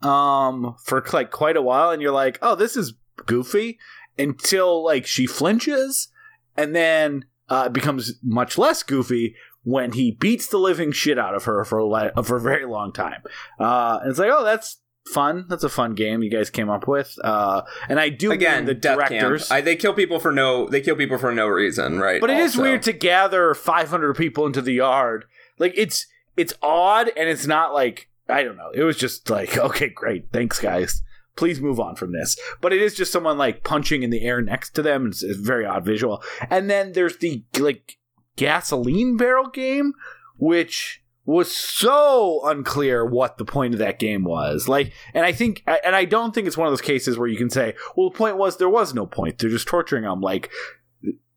um for like quite a while and you're like, "Oh, this is goofy." Until like she flinches and then uh, becomes much less goofy when he beats the living shit out of her for a, li- for a very long time. Uh, and it's like, oh, that's fun. That's a fun game you guys came up with. Uh, and I do again, the directors. I, they kill people for no. They kill people for no reason, right? but it is also. weird to gather 500 people into the yard. Like it's it's odd and it's not like I don't know. It was just like okay, great, thanks guys. Please move on from this. But it is just someone like punching in the air next to them. It's, it's a very odd visual. And then there's the like gasoline barrel game, which was so unclear what the point of that game was. Like, and I think, and I don't think it's one of those cases where you can say, well, the point was there was no point. They're just torturing them. Like,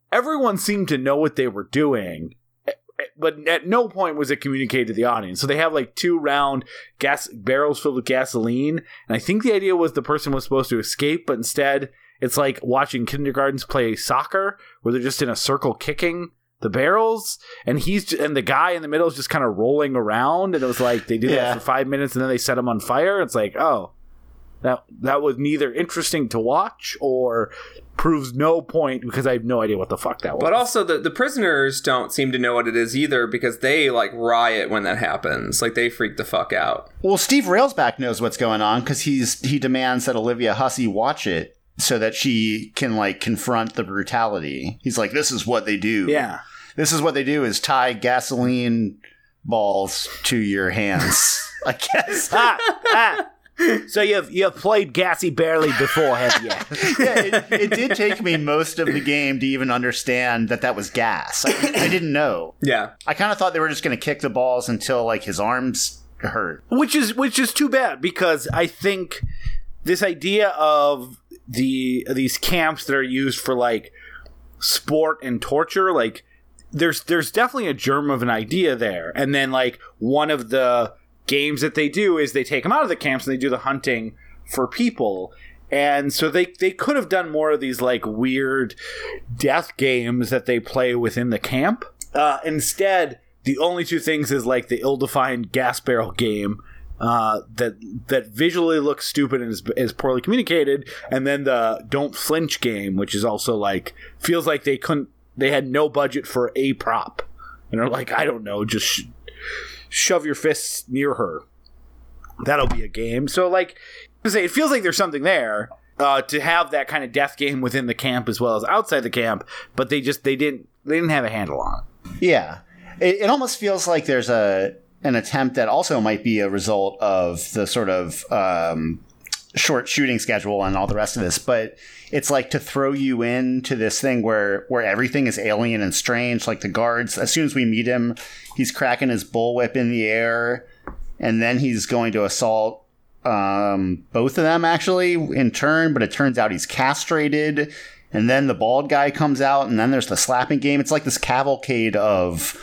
everyone seemed to know what they were doing eh, eh, but at no point was it communicated to the audience. So they have like two round gas barrels filled with gasoline, and I think the idea was the person was supposed to escape, but instead it's like watching kindergartens play soccer, where they're just in a circle kicking the barrels, and he's and the guy in the middle is just kind of rolling around, and it was like they do Yeah. that for five minutes, and then they set him on fire. It's like oh. That that was neither interesting to watch or proves no point because I have no idea what the fuck that was. But also, the, the prisoners don't seem to know what it is either because they like riot when that happens. Like they freak the fuck out. Well, Steve Railsback knows what's going on because he's he demands that Olivia Hussey watch it so that she can like confront the brutality. He's like, "This is what they do. yeah. this is what they do: is tie gasoline balls to your hands." I guess. ah, ah. So you've you've played Gassy Barely before, have you? yeah, it, it did take me most of the game to even understand that that was gas. I, I didn't know. Yeah. I kind of thought they were just going to kick the balls until like his arms hurt. which is which is too bad because I think this idea of the these camps that are used for like sport and torture, like there's there's definitely a germ of an idea there, and then like one of the games that they do is they take them out of the camps and they do the hunting for people. And so they, they could have done more of these like weird death games that they play within the camp. Uh, instead, the only two things is like the ill-defined gas barrel game uh, that that visually looks stupid and is, is poorly communicated, and then the don't flinch game, which is also like feels like they couldn't they had no budget for a prop, and they're like I don't know, just sh- shove your fists near her. That'll be a game. So like, say it feels like there's something there. Uh, to have that kind of death game within the camp as well as outside the camp, but they just they didn't they didn't have a handle on it. Yeah, it, it almost feels like there's a an attempt that also might be a result of the sort of um, short shooting schedule and all the rest of this, but it's like to throw you into this thing where where everything is alien and strange. Like the guards, as soon as we meet him, he's cracking his bullwhip in the air, and then he's going to assault um, both of them actually in turn. But it turns out he's castrated. And then the bald guy comes out, and then there's the slapping game. It's like this cavalcade of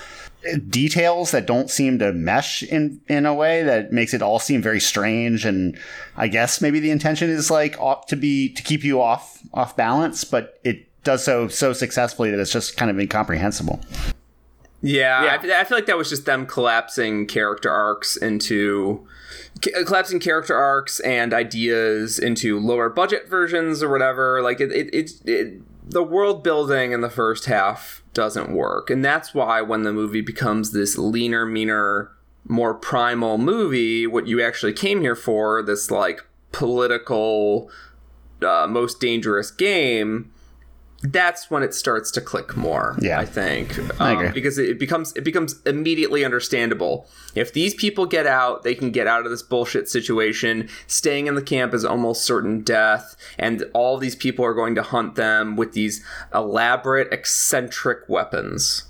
details that don't seem to mesh in in a way that makes it all seem very strange and i guess maybe the intention is like ought to be to keep you off off balance but it does so so successfully that it's just kind of incomprehensible Yeah, Yeah. I, I feel like that was just them collapsing character arcs into ca- collapsing character arcs and ideas into lower budget versions or whatever. Like it, it, it, it the world building in the first half doesn't work, and that's why when the movie becomes this leaner, meaner, more primal movie, what you actually came here for, this like political, uh, most dangerous game that's when it starts to click more. Yeah. I think. Um, I agree. because it becomes it becomes immediately understandable. If these people get out, they can get out of this bullshit situation. Staying in the camp is almost certain death, and all these people are going to hunt them with these elaborate, eccentric weapons.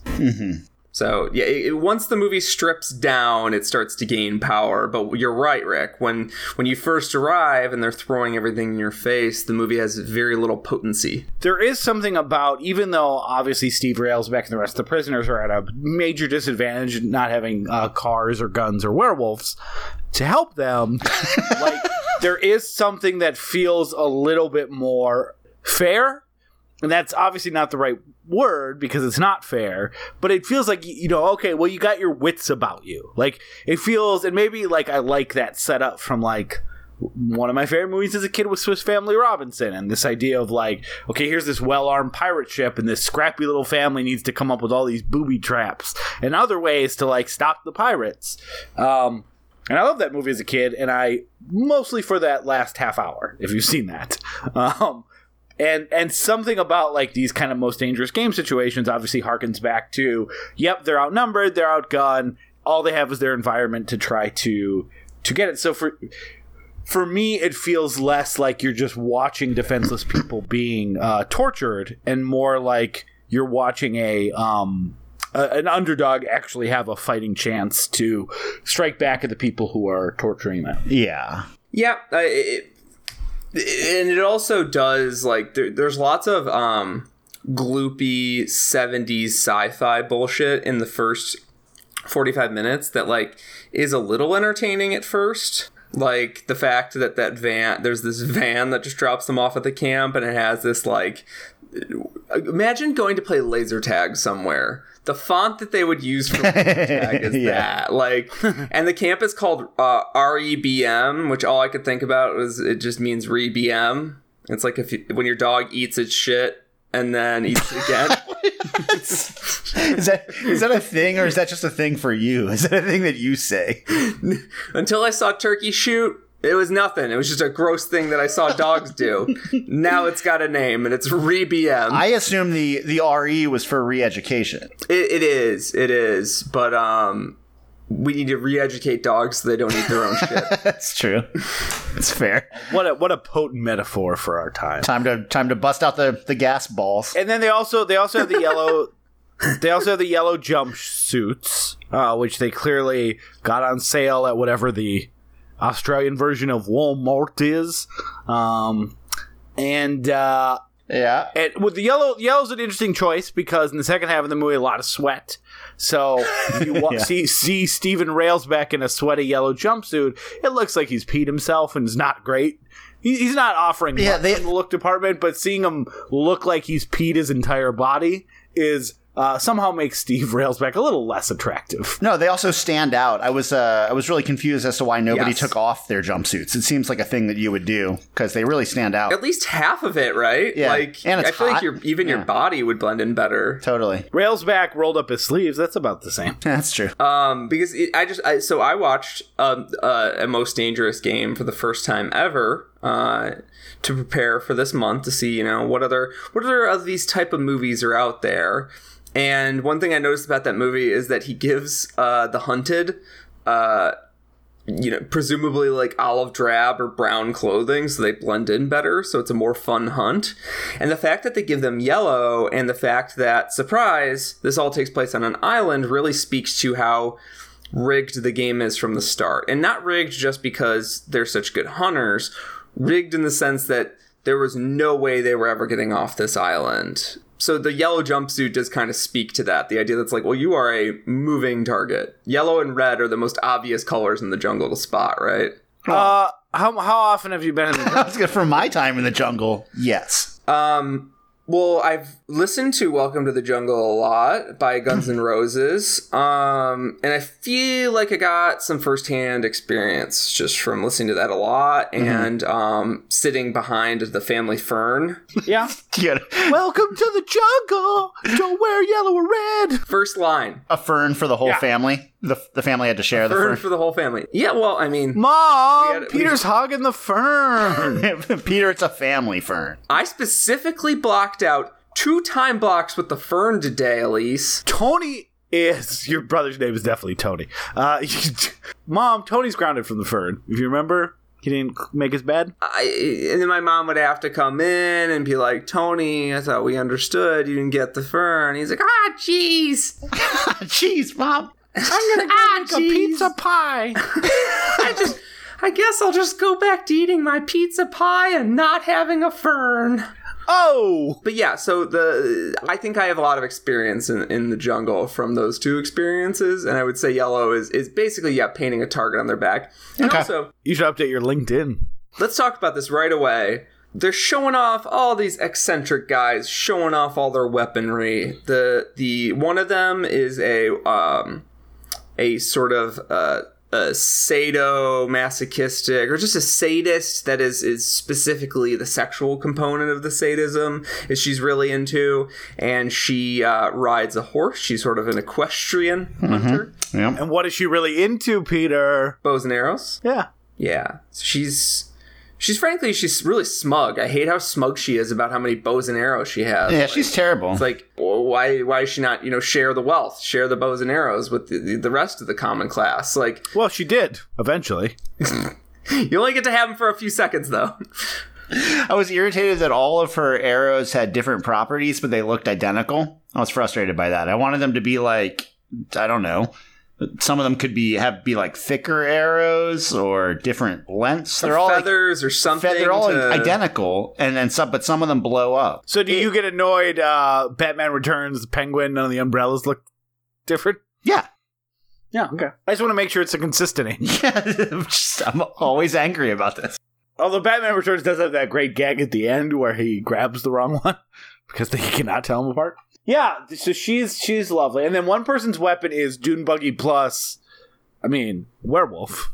So yeah, it, it- once the movie strips down, it starts to gain power. But you're right, Rick. When when you first arrive and they're throwing everything in your face, the movie has very little potency. there is something about even though obviously Steve Railsback and the rest of the prisoners are at a major disadvantage not having uh, cars or guns or werewolves to help them like there is something that feels a little bit more fair and that's obviously not the right word because it's not fair but it feels like you know okay well you got your wits about you like it feels and maybe like i like that setup from like one of my favorite movies as a kid was Swiss Family Robinson, and this idea of like, okay, here's this well-armed pirate ship, and this scrappy little family needs to come up with all these booby traps and other ways to like stop the pirates. Um, and I love that movie as a kid, and I mostly for that last half hour, if you've seen that. Um, and and something about like these kind of most dangerous game situations obviously harkens back to, yep, they're outnumbered, they're outgunned, all they have is their environment to try to to get it. So for for me, it feels less like you're just watching defenseless people being uh, tortured, and more like you're watching a um, a, an underdog actually have a fighting chance to strike back at the people who are torturing them. Yeah. Yeah, I- it, and it also does like there, there's lots of um gloopy 70s sci-fi bullshit in the first 45 minutes that like is a little entertaining at first. Like the fact that that van there's this van that just drops them off at the camp and it has this like imagine going to play laser tag somewhere the font that they would use for tag is Yeah. that like and the camp is called uh, rebm which all i could think about was it just means rebm it's like if you, when your dog eats its shit and then eats it again Is that is that a thing or is that just a thing for you? Is that a thing that you say? until i saw turkey shoot it was nothing it was just a gross thing that i saw dogs do now it's got a name and it's rebm I assume the the RE was for re-education. It, it is. It is. But um, we need to re-educate dogs so they don't eat their own shit. That's true. It's fair. What a what a potent metaphor for our time. Time to time to bust out the the gas balls. And then they also they also have the yellow they also have the yellow jumpsuits, uh, which they clearly got on sale at whatever the Australian version of Walmart is. Um, and uh, Yeah. and with the yellow, yellow's an interesting choice because in the second half of the movie, a lot of sweat. So you wa- Yeah. see see Stephen Railsback in a sweaty yellow jumpsuit. It looks like he's peed himself and is not great. He, he's not offering Yeah, they- in the look department, but seeing him look like he's peed his entire body is uh, somehow makes Steve Railsback a little less attractive. No, they also stand out. I was uh, I was really confused as to why nobody Yes. took off their jumpsuits. It seems like a thing that you would do because they really stand out. At least half of it, right? Yeah. Like, And it's I feel hot. like your even your body would blend in better. Totally. Railsback rolled up his sleeves. That's about the same. That's true. Um, because it, I just I, so I watched um, uh, a most dangerous game for the first time ever. Uh, to prepare for this month to see you know what other what other of these type of movies are out there. And one thing I noticed about that movie is that he gives uh, the hunted uh, you know, presumably like olive drab or brown clothing so they blend in better, so it's a more fun hunt. And the fact that they give them yellow and the fact that, surprise, this all takes place on an island really speaks to how rigged the game is from the start. And not rigged just because they're such good hunters, rigged in the sense that there was no way they were ever getting off this island. So the yellow jumpsuit does kind of speak to that. The idea that's like, well, you are a moving target. Yellow and red are the most obvious colors in the jungle to spot, right? Uh, how how often have you been in the That's good for my time in the jungle. Yes. Um, well, I've listened to Welcome to the Jungle a lot by Guns N' Roses. Um, and I feel like I got some firsthand experience just from listening to that a lot and um, sitting behind the family fern. Yeah. You got Welcome to the jungle. Don't wear yellow or red. First line a fern for the whole Yeah. family. The, the family had to share the fern fern. for the whole family. Yeah, well, I mean, Mom, We had- we- Peter's hogging the fern. Peter, it's a family fern. I specifically blocked out two time blocks with the fern today, Elise. Tony is your brother's name is definitely Tony. Uh, Mom, Tony's grounded from the fern. If you remember, he didn't make his bed. I, and then my mom would have to come in and be like, Tony, I thought we understood you didn't get the fern. He's like, ah, jeez. Jeez, mom. I'm gonna go Ah, make it's a pizza pie. I just, I guess I'll just go back to eating my pizza pie and not having a fern. oh, But yeah, so the I think I have a lot of experience in, in the jungle from those two experiences, and I would say yellow is is basically yeah painting a target on their back. And Okay. also, you should update your LinkedIn. let's talk about this right away. They're showing off all these eccentric guys showing off all their weaponry. The the one of them is a um a sort of uh a sadomasochistic or just a sadist that is is specifically the sexual component of the sadism is she's really into and she uh, rides a horse she's sort of an equestrian hunter Yeah. And what is she really into, Peter? bows and arrows Yeah. yeah she's she's frankly she's really smug i hate how smug she is about how many bows and arrows she has Yeah, Like, she's terrible. it's like well, why why does she not you know share the wealth share the bows and arrows with the, the rest of the common class like Well, she did eventually. you only get to have them for a few seconds though I was irritated that all of her arrows had different properties, but they looked identical. I was frustrated by that. I wanted them to be like, I don't know. Some of them could be have be like thicker arrows or different lengths. They're all like, feathers or something fe- they're all to- identical, and then some, but some of them blow up. So do you get annoyed? Uh, Batman Returns, Penguin, none of the umbrellas look different. Yeah, Yeah. Okay. I just want to make sure it's a consistent. yeah. I'm, just, I'm always angry about this. Although Batman Returns does have that great gag at the end where he grabs the wrong one because they cannot tell them apart. Yeah, so she's she's lovely, and then one person's weapon is Dune Buggy plus, I mean, werewolf.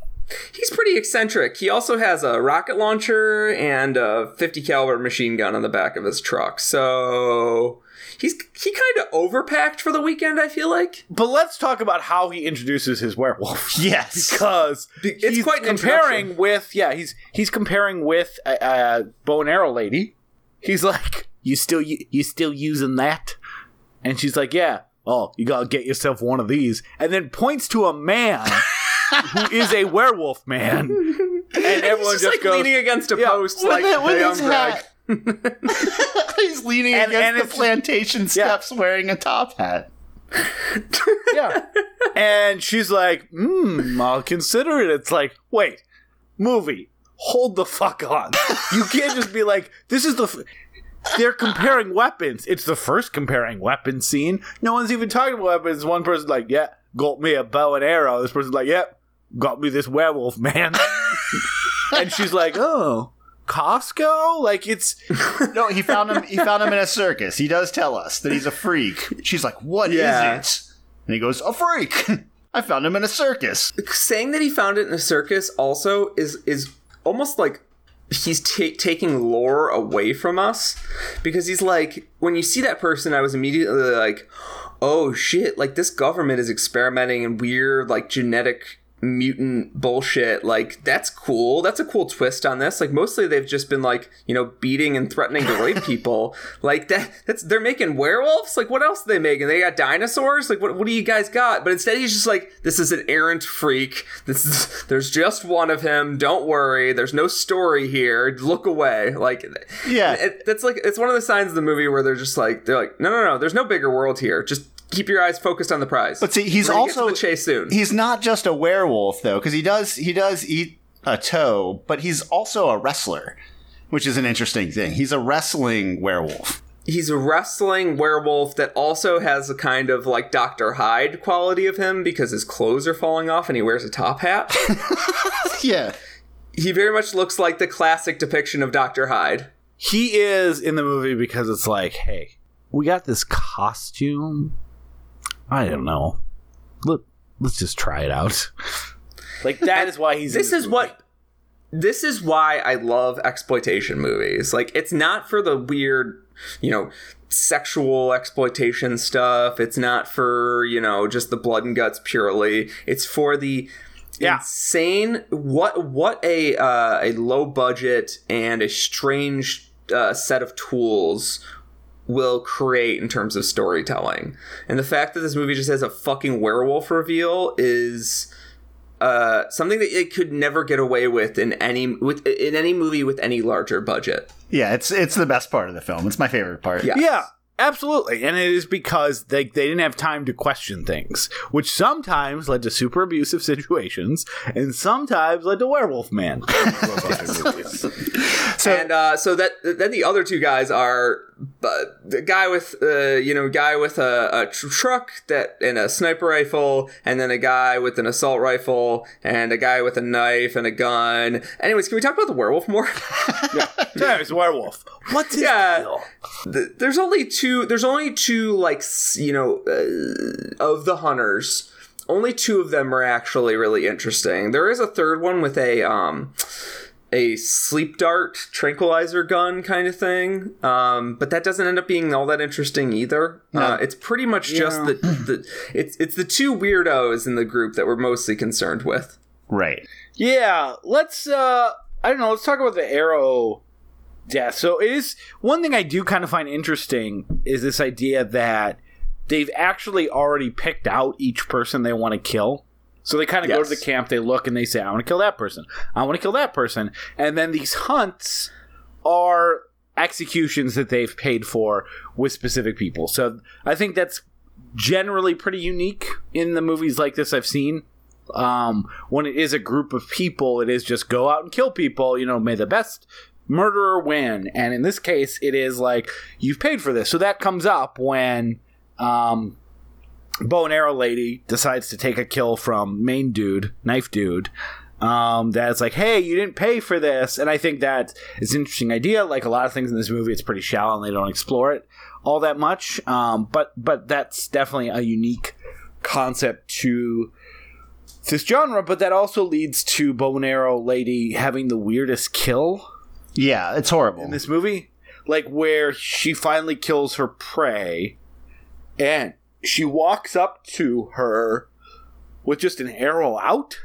he's pretty eccentric he also has a rocket launcher and a 50 caliber machine gun on the back of his truck so he's he kind of overpacked for the weekend i feel like But let's talk about how he introduces his werewolf. Yes, because It's he's quite comparing with yeah he's he's comparing with a, a bow and arrow lady. He's like, you still u- you still using that? And she's like, yeah. Oh, you gotta get yourself one of these, and then points to a man who is a werewolf man, and everyone he's just, just, like goes, leaning against a Yeah, post with, like it- with his Greg. hat. He's leaning And- against and the plantation steps, wearing a top hat. yeah. And she's like, hmm, I'll consider it. It's like, wait, movie, hold the fuck on. You can't just be like, this is the. F-. They're comparing weapons. It's the first comparing weapon scene. No one's even talking about weapons. One person's like, yeah, got me a bow and arrow. This person's like, yep, got me this werewolf, man. and she's like, oh, Costco? Like, it's. No, he found him. He found him in a circus. He does tell us that he's a freak. She's like, "What is Yeah. it?" And he goes, "A freak." I found him in a circus. saying that he found it in a circus also is is almost like he's ta- taking lore away from us because he's like when you see that person i was immediately like oh shit like this government is experimenting in weird like genetic mutant bullshit like that's cool. That's a cool twist on this. Like mostly they've just been like you know beating and threatening to rape people. Like that that's they're making werewolves? Like what else are they making they got dinosaurs? Like what, what do you guys got? But instead he's just like this is an errant freak. This is there's just one of him. Don't worry. There's no story here. Look away. Like Yeah. it, that's like it's one of the signs of the movie where they're just like they're like no no no. There's no bigger world here. Just keep your eyes focused on the prize But see, he's We're gonna get to also the chase soon He's not just a werewolf though, because he does he does eat a toe, but he's also a wrestler, which is an interesting thing. He's a wrestling werewolf. he's a wrestling werewolf that also has a kind of like Dr. Hyde quality of him because his clothes are falling off and he wears a top hat. Yeah. he very much looks like the classic depiction of Dr. Hyde. He is in the movie because it's like, hey, we got this costume. I don't know. Look, let's just try it out. Like that is why he's. in This is movie. what this is why I love exploitation movies. Like it's not for the weird, you know, sexual exploitation stuff. It's not for, you know, just the blood and guts purely. It's for the Yeah. insane what what a uh, a low budget and a strange uh, set of tools will create in terms of storytelling. And the fact that this movie just has a fucking werewolf reveal is uh, something that it could never get away with in any with in any movie with any larger budget. Yeah, it's it's the best part of the film. It's my favorite part. Yeah. Yeah, absolutely. And it is because they, they didn't have time to question things, which sometimes led to super abusive situations and sometimes led to Werewolf Man. So and uh, so that then the other two guys are uh, the guy with uh, you know guy with a, a tr- truck that and a sniper rifle, and then a guy with an assault rifle, and a guy with a knife and a gun. Anyways, can we talk about the werewolf more? yeah, a werewolf. What's his Yeah. there's only two. There's only two like you know uh, of the hunters. Only two of them are actually really interesting. There is a third one with a um a sleep dart tranquilizer gun kind of thing, um, but that doesn't end up being all that interesting either. Uh, it's pretty much just Yeah. the, the it's it's the two weirdos in the group that we're mostly concerned with. right. Yeah, let's uh I don't know, let's talk about the arrow death. So it is one thing I do kind of find interesting is this idea that they've actually already picked out each person they want to kill. So they kind of go to the camp, they look and they say, I want to kill that person. I want to kill that person. And then these hunts are executions that they've paid for with specific people. So I think that's generally pretty unique in the movies like this I've seen. Um, when it is a group of people, it is just go out and kill people. You know, may the best murderer win. And in this case, it is like you've paid for this. So that comes up when um, bow and arrow lady decides to take a kill from main dude, knife dude. Um, that's like, hey, you didn't pay for this, and I think that it's an interesting idea. Like a lot of things in this movie, it's pretty shallow and they don't explore it all that much. Um, but but that's definitely a unique concept to this genre. But that also leads to bow and arrow lady having the weirdest kill Yeah, it's horrible. in this movie, like where she finally kills her prey, and she walks up to her with just an arrow out.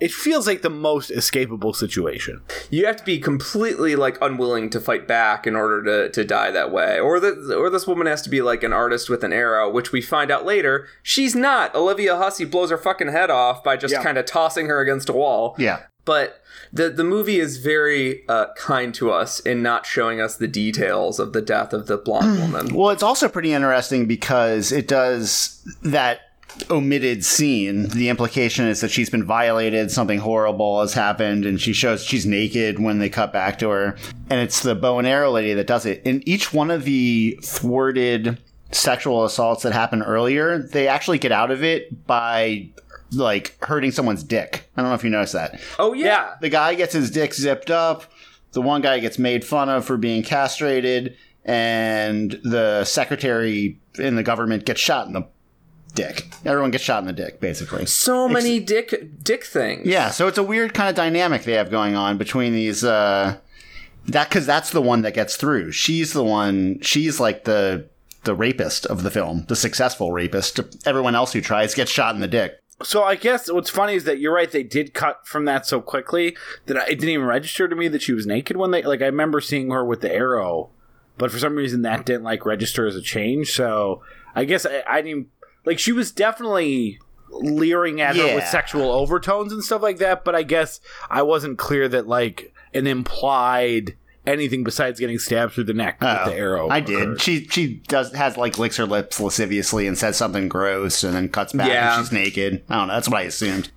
It feels like the most escapable situation. You have to be completely like unwilling to fight back in order to, to die that way, or the or this woman has to be like an artist with an arrow, which we find out later she's not. Olivia Hussey blows her fucking head off by just Yeah. kind of tossing her against a wall. yeah. But the the movie is very uh, kind to us in not showing us the details of the death of the blonde woman. Well, it's also pretty interesting because it does that omitted scene. The implication is that she's been violated, something horrible has happened, and she shows she's naked when they cut back to her. And it's the bow and arrow lady that does it. In each one of the thwarted sexual assaults that happened earlier, they actually get out of it by like hurting someone's dick. I don't know if you noticed that. Oh yeah. The guy gets his dick zipped up. The one guy gets made fun of for being castrated, and the secretary in the government gets shot in the dick. Everyone gets shot in the dick, basically. So many dick dick things. Yeah, so it's a weird kind of dynamic they have going on between these. Uh, that because that's the one that gets through. She's the one. She's like the the rapist of the film, the successful rapist. Everyone else who tries gets shot in the dick. So I guess what's funny is that you're right. They did cut from that so quickly that I- it didn't even register to me that she was naked when they like. I remember seeing her with the arrow, but for some reason that didn't like register as a change. So I guess I, I didn't like. She was definitely leering at her with sexual overtones and stuff like that. But I guess I wasn't clear that like an implied anything besides getting stabbed through the neck with Oh, the arrow. I did. She she does has like licks her lips lasciviously and says something gross and then cuts back Yeah. and she's naked. I don't know. That's what I assumed.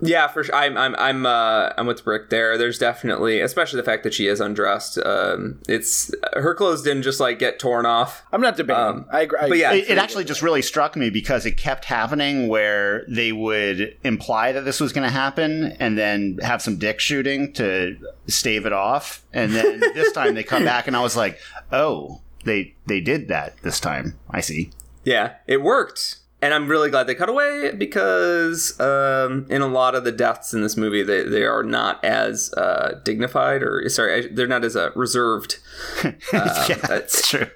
Yeah, for sure. I'm I'm I'm uh I'm with Brick there. There's definitely, especially the fact that she is undressed. Um, it's her clothes didn't just like get torn off. I'm not debating. Um, I agree. But yeah, It, it actually just really struck me because it kept happening where they would imply that this was going to happen and then have some dick shooting to stave it off, and then this time they come back and I was like, oh, they they did that this time. I see. Yeah, it worked. And I'm really glad they cut away because um, in a lot of the deaths in this movie, they, they are not as uh, dignified or, sorry, they're not as uh, reserved. yeah, that's true.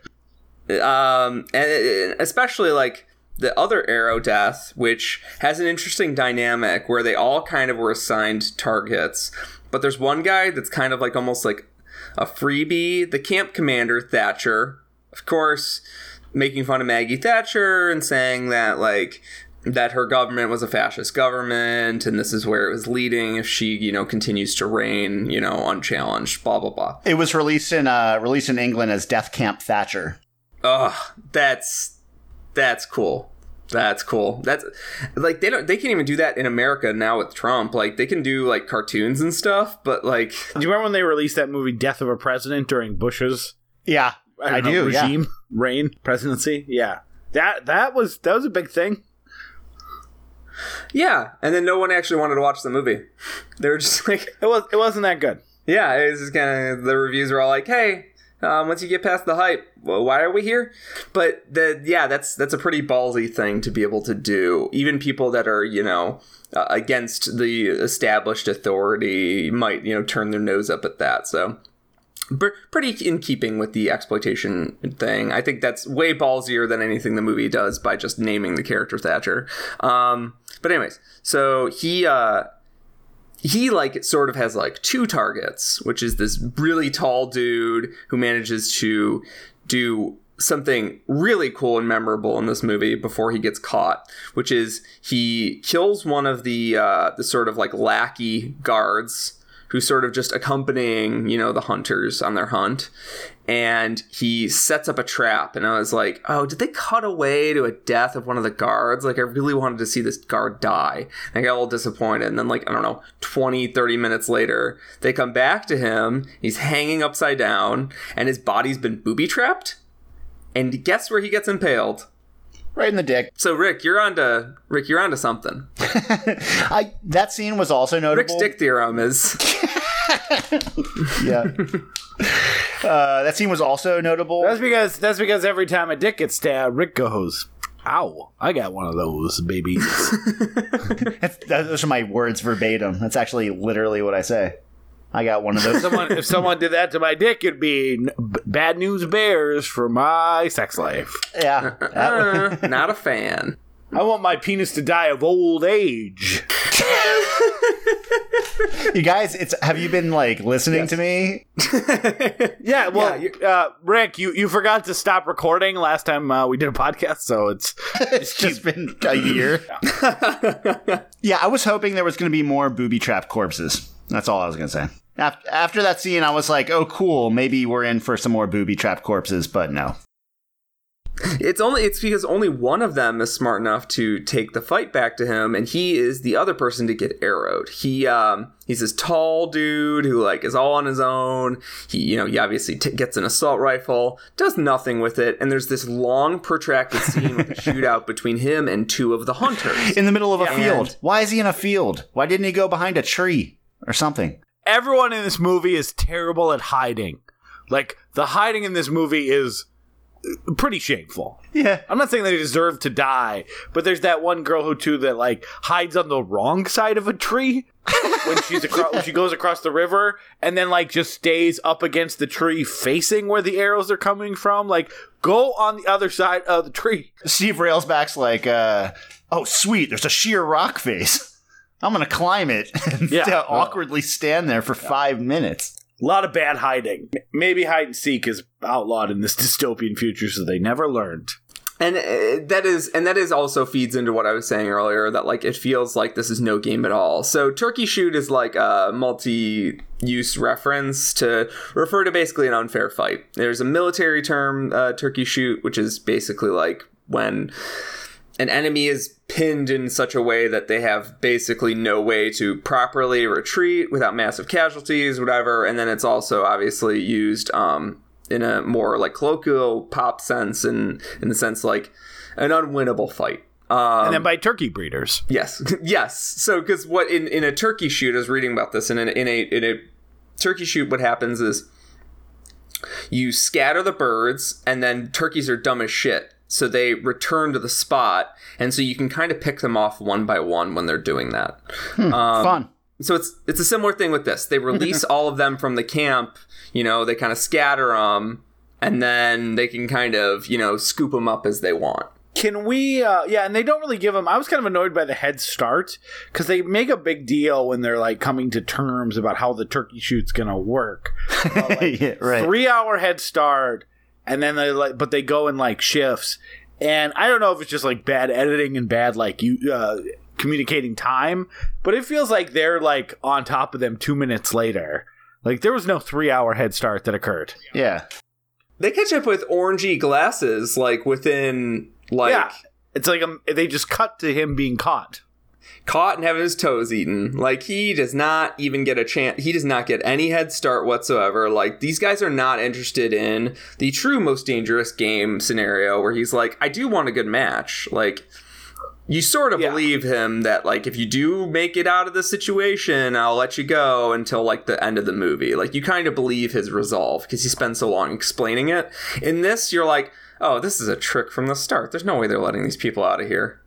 Um, and and especially like the other arrow death, which has an interesting dynamic where they all kind of were assigned targets. But there's one guy that's kind of like almost like a freebie, the camp commander, Thatcher. of course, making fun of Maggie Thatcher and saying that like that her government was a fascist government and this is where it was leading if she, you know, continues to reign, you know, unchallenged, blah blah blah. It was released in uh, released in England as Death Camp Thatcher. Ugh, that's that's cool. That's cool. That's like they don't they can't even do that in America now with Trump. Like they can do like cartoons and stuff, but like Do you remember when they released that movie Death of a President during Bush's Yeah, I, don't know, do. Yeah. regime reign presidency? Yeah. That that was that was a big thing. yeah, and then no one actually wanted to watch the movie. They were just like It was it wasn't that good. Yeah, it was just kind of the reviews were all like, "Hey, um, once you get past the hype, well, why are we here?" But the yeah, that's that's a pretty ballsy thing to be able to do. Even people that are you know uh, against the established authority might you know turn their nose up at that. So. Pr- Pretty in keeping with the exploitation thing. I think that's way ballsier than anything the movie does by just naming the character Thatcher. Um, but anyways, so he uh, he like sort of has like two targets, which is this really tall dude who manages to do something really cool and memorable in this movie before he gets caught, which is he kills one of the uh, the sort of like lackey guards who's sort of just accompanying you know the hunters on their hunt. And he sets up a trap and i was like oh did they cut away to a death of one of the guards? Like i really wanted to see this guard die. And i got a little disappointed. And then like i don't know 20 30 minutes later they come back to him. He's hanging upside down and his body's been booby trapped and guess where he gets impaled Right in the dick. so rick you're on to rick you're on to something I that scene was also notable. rick's dick theorem is Yeah. uh, that scene was also notable. That's because that's because every time a dick gets stabbed, Rick goes, "Ow! I got one of those babies." That's, those are my words verbatim. That's actually literally what I say. I got one of those. someone, if someone did that to my dick, it'd be n- b- bad news bears for my sex life. yeah. That- uh, not a fan I want my penis to die of old age. you guys, it's have you been like listening to me? Yeah, well, Yeah, uh, Rick, you, you forgot to stop recording last time uh, we did a podcast, so it's It's just been a year. yeah, I was hoping there was going to be more booby trap corpses. That's all I was going to say. After, after that scene, I was like, oh, cool. Maybe we're in for some more booby trap corpses, but no. It's only it's because only one of them is smart enough to take the fight back to him, and he is the other person to get arrowed. He um he's this tall dude who like is all on his own. He you know he obviously t- gets an assault rifle, does nothing with it, and there's this long protracted scene with a shootout between him and two of the hunters. In the middle of a Yeah. field. Why is he in a field? Why didn't he go behind a tree or something? Everyone in this movie is terrible at hiding. Like the hiding in this movie is pretty shameful. Yeah. I'm not saying they deserve to die, but there's that one girl who too that like hides on the wrong side of a tree when she's across when she goes across the river and then like just stays up against the tree facing where the arrows are coming from. Like go on the other side of the tree. Steve Railsback's like, uh, oh, sweet. There's a sheer rock face. I'm going to climb it and Yeah. st- awkwardly stand there for five minutes. A lot of bad hiding. Maybe hide and seek is outlawed in this dystopian future, so they never learned. And uh, that is and that is also feeds into what I was saying earlier that like it feels like this is no game at all. So turkey shoot is like a multi-use reference to refer to basically an unfair fight. There's a military term uh, turkey shoot which is basically like when an enemy is pinned in such a way that they have basically no way to properly retreat without massive casualties, whatever. And then it's also obviously used um, in a more like colloquial pop sense, and in the sense like an unwinnable fight. Um, And then by turkey breeders. Yes, yes. So because what in in a turkey shoot, I was reading about this, and in, in a in a turkey shoot, what happens is you scatter the birds, and then turkeys are dumb as shit. So they return to the spot, and so you can kind of pick them off one by one when they're doing that. Um, Fun. So it's it's a similar thing with this. They release all of them from the camp. You know, they kind of scatter them, and then they can kind of you know scoop them up as they want. Can we? Uh, yeah, and they don't really give them. I was kind of annoyed by the head start because they make a big deal when they're like coming to terms about how the turkey shoot's gonna work. yeah, right. Three hour head start, and then they like, but they go in like shifts, and I don't know if it's just like bad editing and bad like you uh, communicating time, but it feels like they're like on top of them two minutes later. Like there was no three hour head start that occurred. Yeah. They catch up with orangey glasses like within like yeah, it's like um, they just cut to him being caught. Caught and having his toes eaten. Like he does not even get a chance. He does not get any head start whatsoever. Like these guys are not interested in the true most dangerous game scenario where he's like, I do want a good match. Like you sort of Yeah. believe him that like if you do make it out of the situation, I'll let you go until like the end of the movie. Like you kind of believe his resolve because he spends so long explaining it. In this, you're like, oh, this is a trick from the start. There's no way they're letting these people out of here.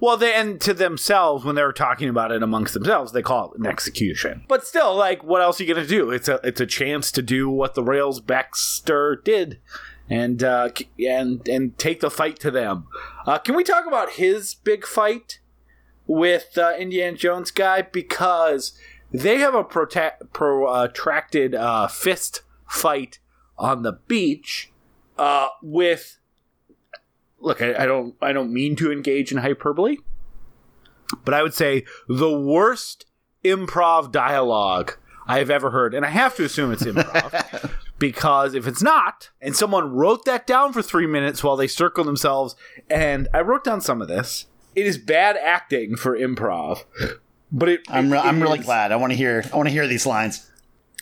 Well, they and to themselves when they were talking about it amongst themselves, they call it an execution. But still, like, what else are you gonna do? It's a it's a chance to do what the Rails Baxter did, and uh, and and take the fight to them. Uh, can we talk about his big fight with uh, Indiana Jones guy because they have a prota- protracted uh, fist fight on the beach uh, with look, I, I don't I don't mean to engage in hyperbole, but I would say the worst improv dialogue I've ever heard, and I have to assume it's improv. Because if it's not, and someone wrote that down for three minutes while they circle themselves, and I wrote down some of this, it is bad acting for improv. But it, I'm, re- it I'm really glad. I want to hear. I want to hear these lines.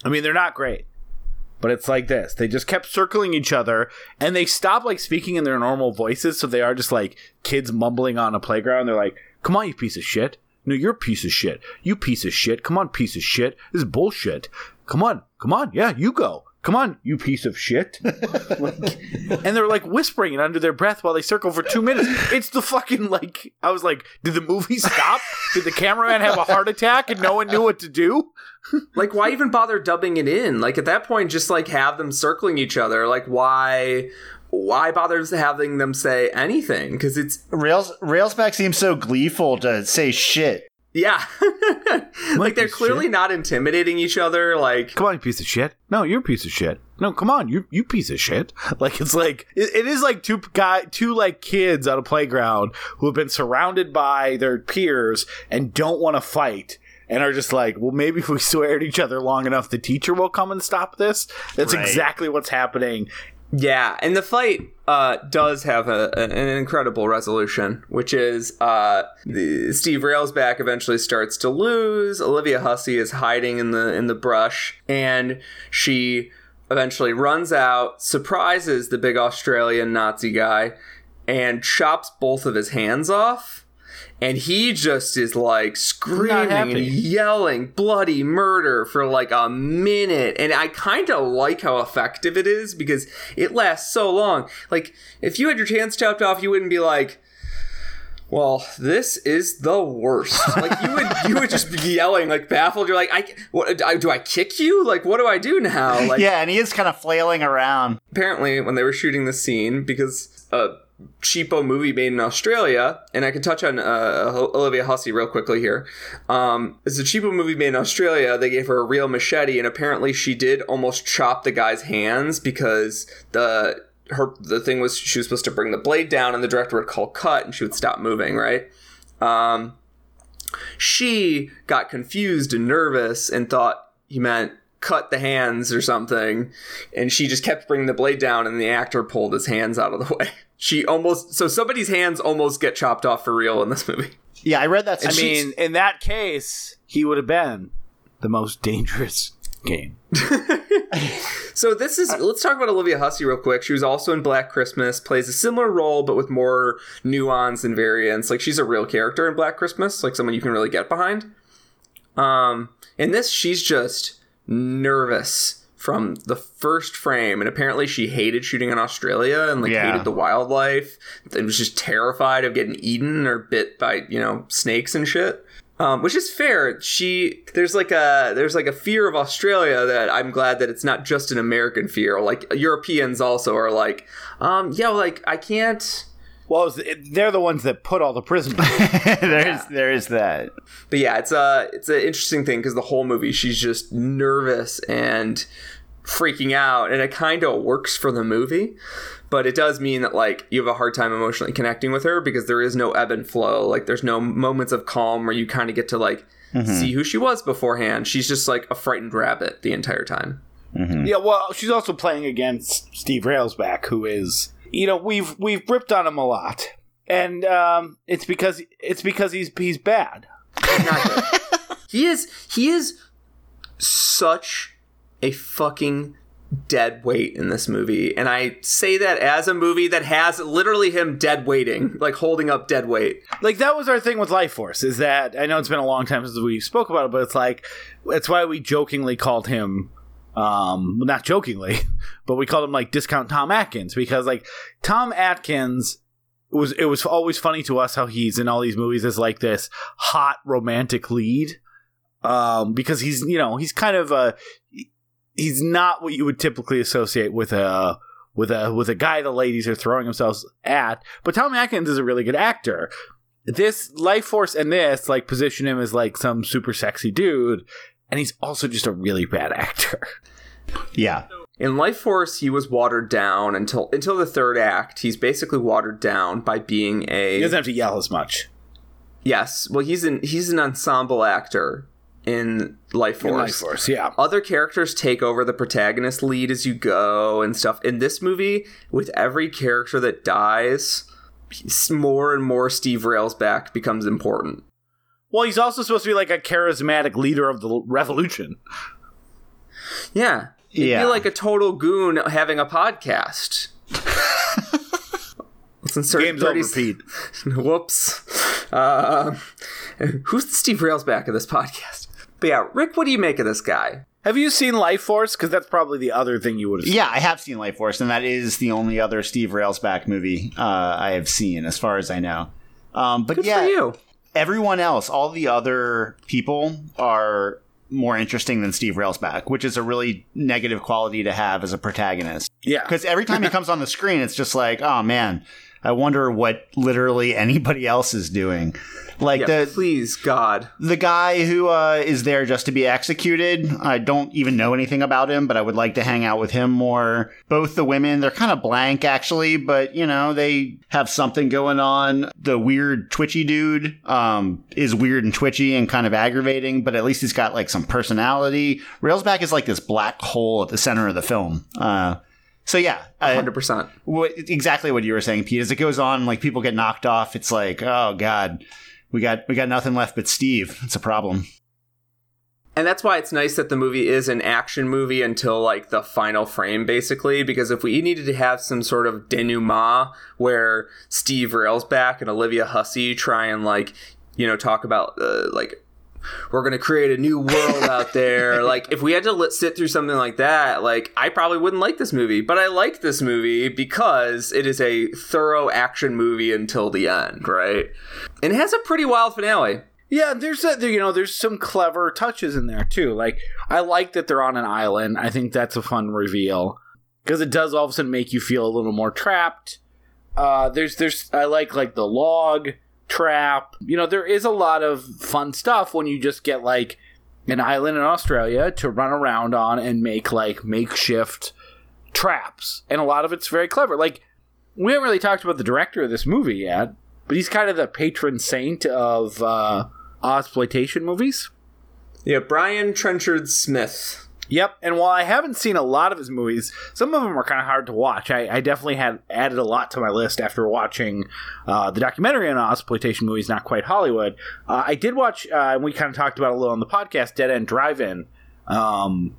I mean, they're not great, but it's like this. They just kept circling each other, and they stopped like speaking in their normal voices, so they are just like kids mumbling on a playground. They're like, "Come on, you piece of shit! No, you're a piece of shit. You piece of shit! Come on, piece of shit! This is bullshit! Come on, come on, yeah, you go." Come on, you piece of shit. Like- and they're like whispering it under their breath while they circle for two minutes. It's the fucking like, I was like, did the movie stop? Did the cameraman have a heart attack and no one knew what to do? Like why even bother dubbing it in like at that point just like have them circling each other like why why bother having them say anything because it's Rails Railsback seems so gleeful to say shit. yeah like they're clearly shit. not intimidating each other like come on, you piece of shit. No, you're a piece of shit. No, come on, you you piece of shit. Like it's like it, it is like two guy two like kids on a playground who have been surrounded by their peers and don't want to fight. And are just like, well, maybe if we swear at each other long enough, the teacher will come and stop this. That's Right. exactly what's happening. yeah and the fight uh does have a, an an incredible resolution which is uh the, steve railsback eventually starts to lose olivia hussey is hiding in the in the brush and she eventually runs out surprises the big australian nazi guy and chops both of his hands off and he just is like screaming and yelling bloody murder for like a minute and i kind of like how effective it is because it lasts so long like if you had your hands chopped off you wouldn't be like well, this is the worst. Like you would, you would just be yelling, like baffled. You're like, I, what, I, do I kick you? Like, what do I do now? Like, Yeah, and he is kind of flailing around. apparently when they were shooting the scene because a cheapo movie made in Australia, and I can touch on uh, Olivia Hussey real quickly here. Um, it's a cheapo movie made in Australia. They gave her a real machete, and apparently she did almost chop the guy's hands because the her the thing was she was supposed to bring the blade down, and the director would call cut, and she would stop moving. Right. Um, she got confused and nervous and thought he meant cut the hands or something and she just kept bringing the blade down and the actor pulled his hands out of the way she almost so somebody's hands almost get chopped off for real in this movie. Yeah, I read that. I she's- mean, in that case, he would have been the most dangerous game. so this is let's talk about olivia hussey real quick. She was also in black christmas plays a similar role but with more nuance and variance. Like she's a real character in black christmas like someone you can really get behind. Um in this she's just nervous from the first frame and apparently she hated shooting in australia and like Yeah. hated the wildlife and was just terrified of getting eaten or bit by you know snakes and shit um, which is fair. She there's like a there's like a fear of Australia that I'm glad that it's not just an American fear. Like Europeans also are like, um, yeah, like I can't. Well, was- it- they're the ones that put all the prisoners. there is there is that. But yeah, it's a it's an interesting thing because the whole movie she's just nervous and freaking out and it kind of works for the movie but it does mean that like you have a hard time emotionally connecting with her because there is no ebb and flow. Like there's no moments of calm where you kind of get to like mm-hmm. see who she was beforehand. She's just like a frightened rabbit the entire time. Mm-hmm. Yeah, well, she's also playing against Steve Railsback, who is, you know, we've we've ripped on him a lot, and um, it's because it's because he's he's bad. he is he is such a fucking dead weight in this movie and i say that as a movie that has literally him dead weighting like holding up dead weight Like that was our thing with Lifeforce. Is that I know it's been a long time since we spoke about it, but it's like it's why we jokingly called him. Um, not jokingly, but we called him like discount Tom Atkins because like Tom Atkins was it was always funny to us how he's in all these movies as like this hot romantic lead. Um because he's you know he's kind of a he's not what you would typically associate with a with a with a guy the ladies are throwing themselves at. But Tom Atkins is a really good actor. This Lifeforce and this like position him as like some super sexy dude and he's also just a really bad actor Yeah. in Lifeforce he was watered down until until the third act he's basically watered down by being a. he doesn't have to yell as much yes well he's an he's an ensemble actor in Lifeforce in Lifeforce yeah other characters take over the protagonist lead as you go and stuff. In this movie, with every character that dies, more and more Steve Railsback becomes important. Well he's also supposed to be like a charismatic leader of the revolution Yeah. It'd Yeah. be like a total goon having a podcast. Let's insert game's 30 over Pete Whoops. Uh, who's the Steve Railsback of this podcast? But yeah, Rick, what do you make of this guy? have you seen Lifeforce because that's probably the other thing you would have seen Yeah, I have seen Lifeforce, and that is the only other Steve Railsback movie uh, I have seen, as far as I know. Um, but Good yeah, for you. Everyone else, all the other people are more interesting than Steve Railsback, which is a really negative quality to have as a protagonist. yeah Because every time he comes on the screen, it's just like, oh man, I wonder what literally anybody else is doing. Like Yeah, the please, God. the guy who uh, is there just to be executed. I don't even know anything about him, but I would like to hang out with him more. Both the women, they're kind of blank actually, but you know they have something going on. The weird twitchy dude um, is weird and twitchy and kind of aggravating, but at least he's got like some personality. Railsback is like this black hole at the center of the film. Uh, so yeah, I- 100%. exactly what you were saying, Pete. As it goes on, like people get knocked off. It's like, oh god, we got we got nothing left but Steve. It's a problem. And that's why it's nice that the movie is an action movie until like the final frame, basically. Because if we needed to have some sort of denouement where Steve Railsback and Olivia Hussey try and like, you know, talk about uh, like we're gonna create a new world out there. like if we had to let, sit through something like that, like I probably wouldn't like this movie. But I like this movie because it is a thorough action movie until the end, right? And it has a pretty wild finale. Yeah, there's a, there, you know there's some clever touches in there too. Like I like that they're on an island. I think that's a fun reveal because it does all of a sudden make you feel a little more trapped. Uh, there's there's I like like the log trap. You know there is a lot of fun stuff when you just get like an island in Australia to run around on and make like makeshift traps, and a lot of it's very clever. Like we haven't really talked about the director of this movie yet, but he's kind of the patron saint of uh, exploitation movies. Yeah, Brian Trenchard Smith. Yep, and while I haven't seen a lot of his movies, some of them are kind of hard to watch. I, I definitely had added a lot to my list after watching uh, the documentary on exploitation movies, not quite Hollywood. Uh, I did watch, uh, and we kind of talked about a little on the podcast, Dead End Drive-In, um,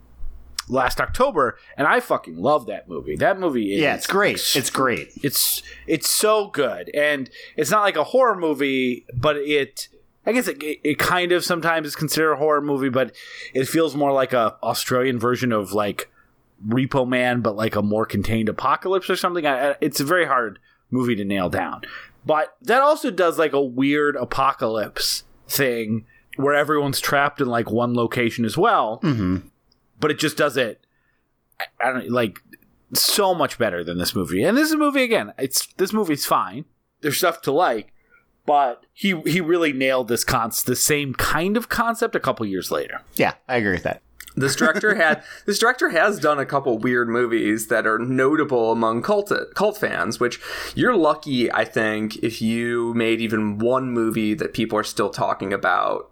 last October, and I fucking love that movie. That movie is Yeah, it's great. It's great. it's it's so good and it's not like a horror movie but it i guess it, it kind of sometimes is considered a horror movie but it feels more like a australian version of like repo man but like a more contained apocalypse or something I, it's a very hard movie to nail down but that also does like a weird apocalypse thing where everyone's trapped in like one location as well hmm but it just does it I- I don't like so much better than this movie. And this is a movie again. It's this movie's fine. There's stuff to like, but he he really nailed this con the same kind of concept a couple years later. Yeah, I agree with that. This director had this director has done a couple weird movies that are notable among cult cult fans. Which you're lucky, I think, if you made even one movie that people are still talking about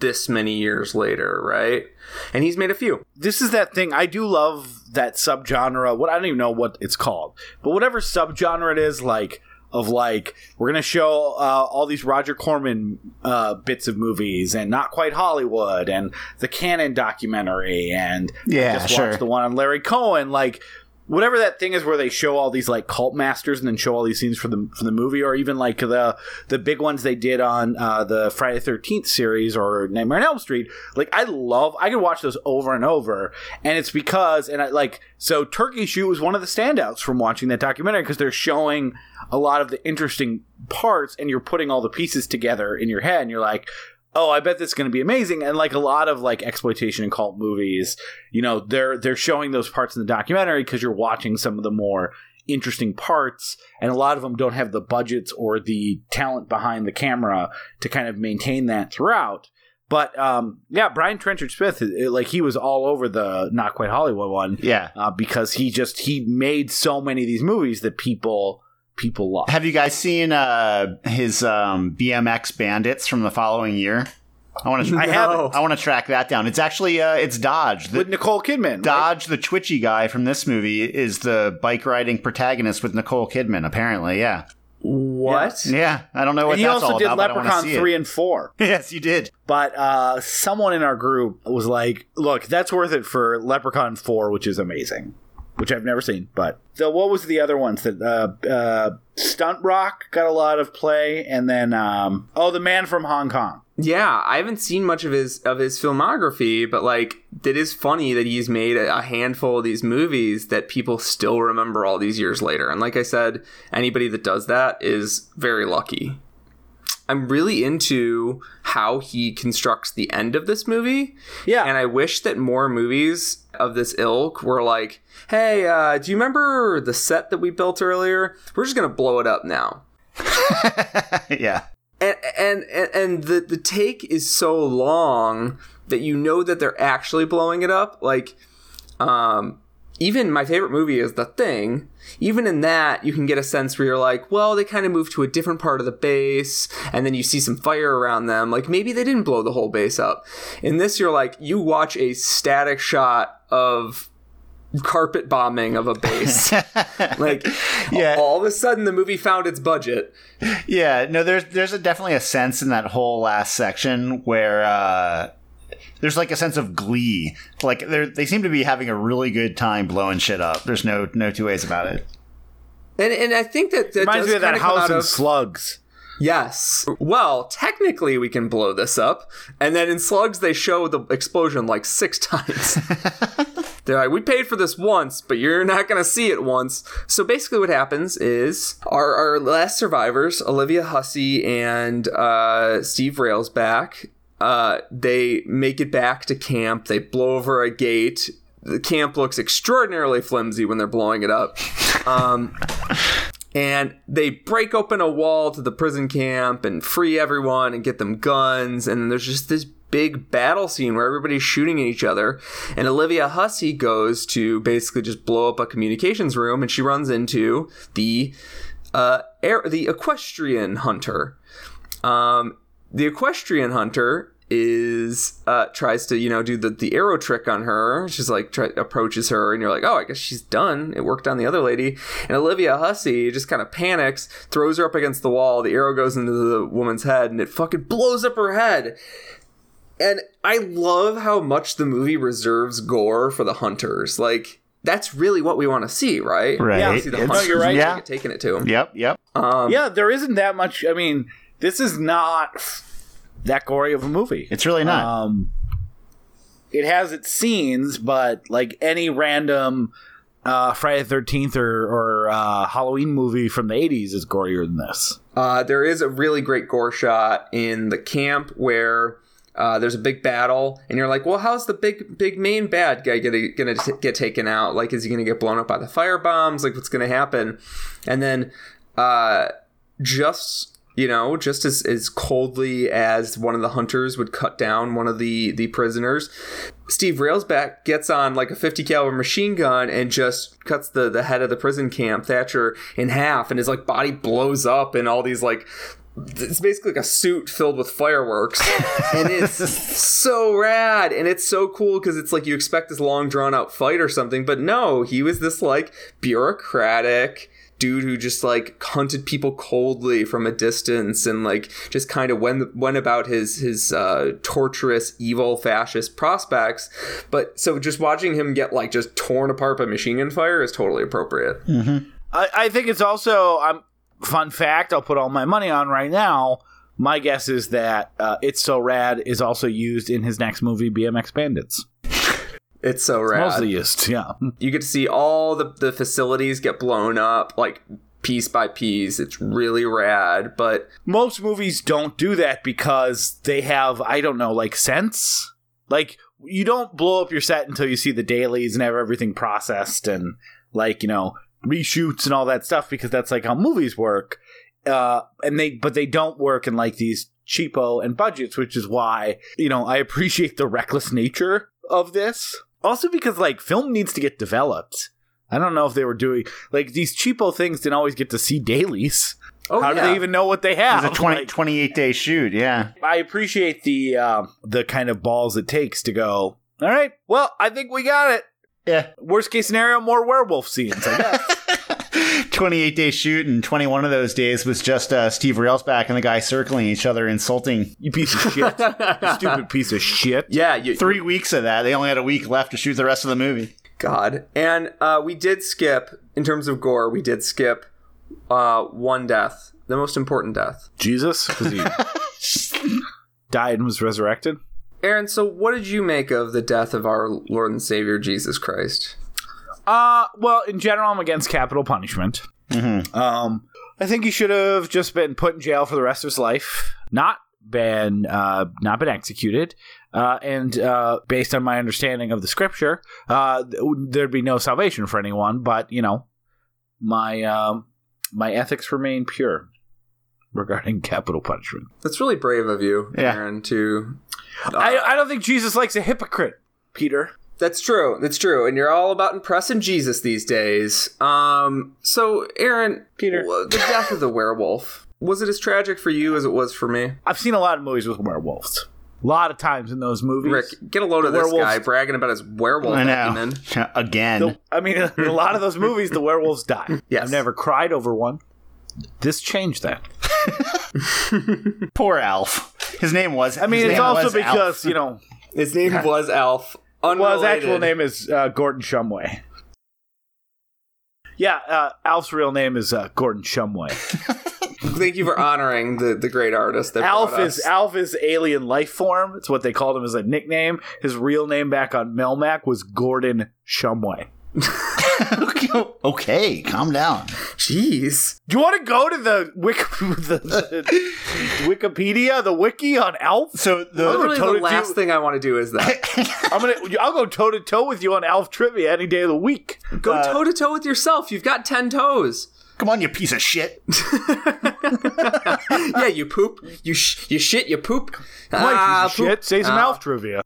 this many years later, right? And he's made a few. this is that thing I do love that subgenre. What I don't even know what it's called, but whatever subgenre it is, like of like we're gonna show uh, all these Roger Corman uh, bits of movies and not quite Hollywood and the Cannon documentary and Yeah, just sure. watched the one on Larry Cohen, like. Whatever that thing is, where they show all these like cult masters and then show all these scenes from the for the movie, or even like the the big ones they did on uh, the Friday Thirteenth series or Nightmare on Elm Street. Like I love, I could watch those over and over, and it's because and I like so Turkey Shoot was one of the standouts from watching that documentary because they're showing a lot of the interesting parts, and you're putting all the pieces together in your head, and you're like. Oh, I bet this is going to be amazing. And like a lot of like exploitation and cult movies, you know, they're they're showing those parts in the documentary because you're watching some of the more interesting parts and a lot of them don't have the budgets or the talent behind the camera to kind of maintain that throughout but um, yeah brian trenchard smith it- it- like he was all over the not quite hollywood one Yeah. uh, because he just he made so many of these movies that people people love Have you guys seen uh, his um, BMX Bandits from the following year? I want to. I No. haven't. I want to track that down. It's actually uh, it's Dodge. The, with nicole kidman right? Dodge, the twitchy guy from this movie, is the bike riding protagonist with Nicole Kidman. Apparently, yeah, What? yeah. I don't know what and he that's also all did about. but I wanna leprechaun see it. 3 and 4 Yes, you did. but uh, someone in our group was like, "Look, that's worth it for Leprechaun Four, which is amazing, which I've never seen." But the what was the other ones that uh, uh, Stunt Rock got a lot of play, and then um, oh, the Man from Hong Kong. Yeah, I haven't seen much of his of his filmography, but like it is funny that he's made a a handful of these movies that people still remember all these years later. And like I said, anybody that does that is very lucky. I'm really into how he constructs the end of this movie. Yeah, And I wish that more movies of this ilk were like, hey, uh, do you remember the set that we built earlier? We're just going to blow it up now yeah. and and and, the the take is so long that you know that they're actually blowing it up like um even my favorite movie is the thing even in that you can get a sense where you're like well they kind of moved to a different part of the base and then you see some fire around them. Like maybe they didn't blow the whole base up. In this you're like you watch a static shot of carpet bombing of a base. Like Yeah. all of a sudden the movie found its budget. Yeah, no, there's there's a, definitely a sense in that whole last section where uh, there's like a sense of glee. Like they they seem to be having a really good time blowing shit up. There's no no two ways about it. And and I think that that reminds me of that House out and of- Slugs. Yes. Well, technically, we can blow this up, and then in Slugs they show the explosion like six times. They're like, we paid for this once, but you're not gonna see it once. So basically, what happens is our our last survivors, Olivia Hussey and uh, Steve Railsback, uh, they make it back to camp. They blow over a gate. The camp looks extraordinarily flimsy when they're blowing it up. Um, and they break open a wall to the prison camp and free everyone and get them guns and there's just this big battle scene where everybody's shooting at each other and olivia hussey goes to basically just blow up a communications room and she runs into the uh air, the equestrian hunter um the equestrian hunter is uh tries to you know do the the arrow trick on her she's like try, approaches her and you're like oh i guess she's done it worked on the other lady and olivia hussey just kind of panics throws her up against the wall the arrow goes into the woman's head and it fucking blows up her head and i love how much the movie reserves gore for the hunters like that's really what we want to see right Right. yeah see the It's- hunters you're right. Yeah. get taking it to them Yep. Yep. um, yeah, there isn't that much. I mean, this is not that gory of a movie. It's really not. Um, it has its scenes, but like any random uh, Friday the Thirteenth or, or uh, Halloween movie from the '80s is gorier than this. Uh, there is a really great gore shot in the camp where uh, there's a big battle, and you're like, "Well, how's the big, big main bad guy gonna gonna t- get taken out? Like, is he gonna get blown up by the fire bombs? Like, what's gonna happen?" And then, uh, just you know, just as, as coldly as one of the hunters would cut down one of the the prisoners, Steve Railsback gets on like a 50 caliber machine gun and just cuts the, the head of the prison camp, Thatcher, in half, and his like body blows up and all these like it's basically like a suit filled with fireworks. And it's so rad and it's so cool because it's like you expect this long drawn out fight or something but no he was this like bureaucratic dude who just like hunted people coldly from a distance and like just kind of went went about his his uh, torturous evil fascist prospects but so just watching him get like just torn apart by machine gun fire is totally appropriate I, I think it's also um fun fact I'll put all my money on right now. My guess is that uh, "It's So Rad" is also used in his next movie, BMX Bandits. It's so rad Mostly used, yeah. you get to see all the, the facilities get blown up like piece by piece it's really rad but Most movies don't do that because they have I don't know like sense. Like you don't blow up your set until you see the dailies and have everything processed and like you know reshoots and all that stuff because that's like how movies work. Uh, and they but they don't work in like these cheapo and budgets, which is why you know I appreciate the reckless nature of this. Also because like film needs to get developed. I don't know if they were doing like these cheapo things didn't always get to see dailies. oh How do they even know what they have? It's a 20, Like, 28 day shoot. Yeah. I appreciate the uh, the kind of balls it takes to go. All right, well, I think we got it. Yeah. Worst case scenario, more werewolf scenes. I guess. 28 day shoot, and 21 of those days was just uh, Steve Railsback and the guy circling each other, insulting. you piece of shit, you stupid piece of shit. yeah you, Three weeks of that. They only had a week left to shoot the rest of the movie. god and uh, we did skip in terms of gore we did skip uh, one death the most important death Jesus, because he died and was resurrected. aaron so what did you make of the death of our lord and savior jesus christ Uh, well, in general, I'm against capital punishment. Um, I think he should have just been put in jail for the rest of his life, not been uh, not been executed. Uh, and uh, based on my understanding of the scripture, uh, th- there'd be no salvation for anyone. But you know, my um, my ethics remain pure regarding capital punishment. that's really brave of you Yeah. aaron to I, I don't think Jesus likes a hypocrite, Peter. That's true. That's true. And you're all about impressing Jesus these days. Um, so Aaron, Peter. the death of the werewolf was it as tragic for you as it was for me? I've seen a lot of movies with werewolves. A lot of times in those movies. Rick, get a load of this werewolves- guy bragging about his werewolf I know. acumen. Again. The- I mean, in a lot of those movies, the werewolves die. Yes. I've never cried over one. This changed that. Poor Alf. His name was. I mean, it's also because, you know, His name was Alf. Well, his actual name is uh, Gordon Shumway. Yeah, uh, Alf's real name is uh, Gordon Shumway. Thank you for honoring the, the great artist that Alf brought is. Alf is alien life form. It's what they called him as a nickname. His real name back on Melmac was Gordon Shumway. okay, calm down. Jeez. Do you want to go to the, Wik- the, the Wikipedia, the wiki on Alf? So the Literally toe the last thing I want to do is that. I'm gonna. I'll go toe to toe with you on Alf trivia any day of the week. Go uh, toe to toe with yourself. You've got ten toes. Come on, you piece of shit. yeah, you poop. You sh- you shit. You poop. Mike, Ah, piece of shit. Say some Ah. Alf trivia.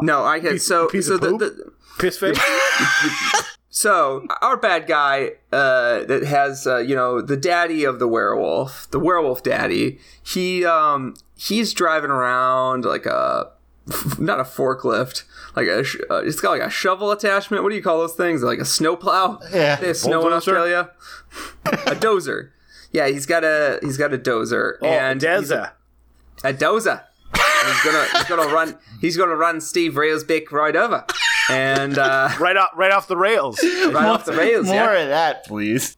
No, I get so piece so of the, poop? the Piss face. so our bad guy uh, that has uh, you know the daddy of the werewolf, the werewolf daddy. He um he's driving around like a not a forklift, like a sh- uh, it's got like a shovel attachment. What do you call those things? Like a snowplow? Yeah. they have snow in Australia. a dozer. Yeah, he's got a he's got a dozer Oh, and he's Deza. a dozer. And he's gonna he's gonna run he's gonna run Steve Railsback right over. And uh Right off, right off the rails. right off the rails. More Yeah. of that, please.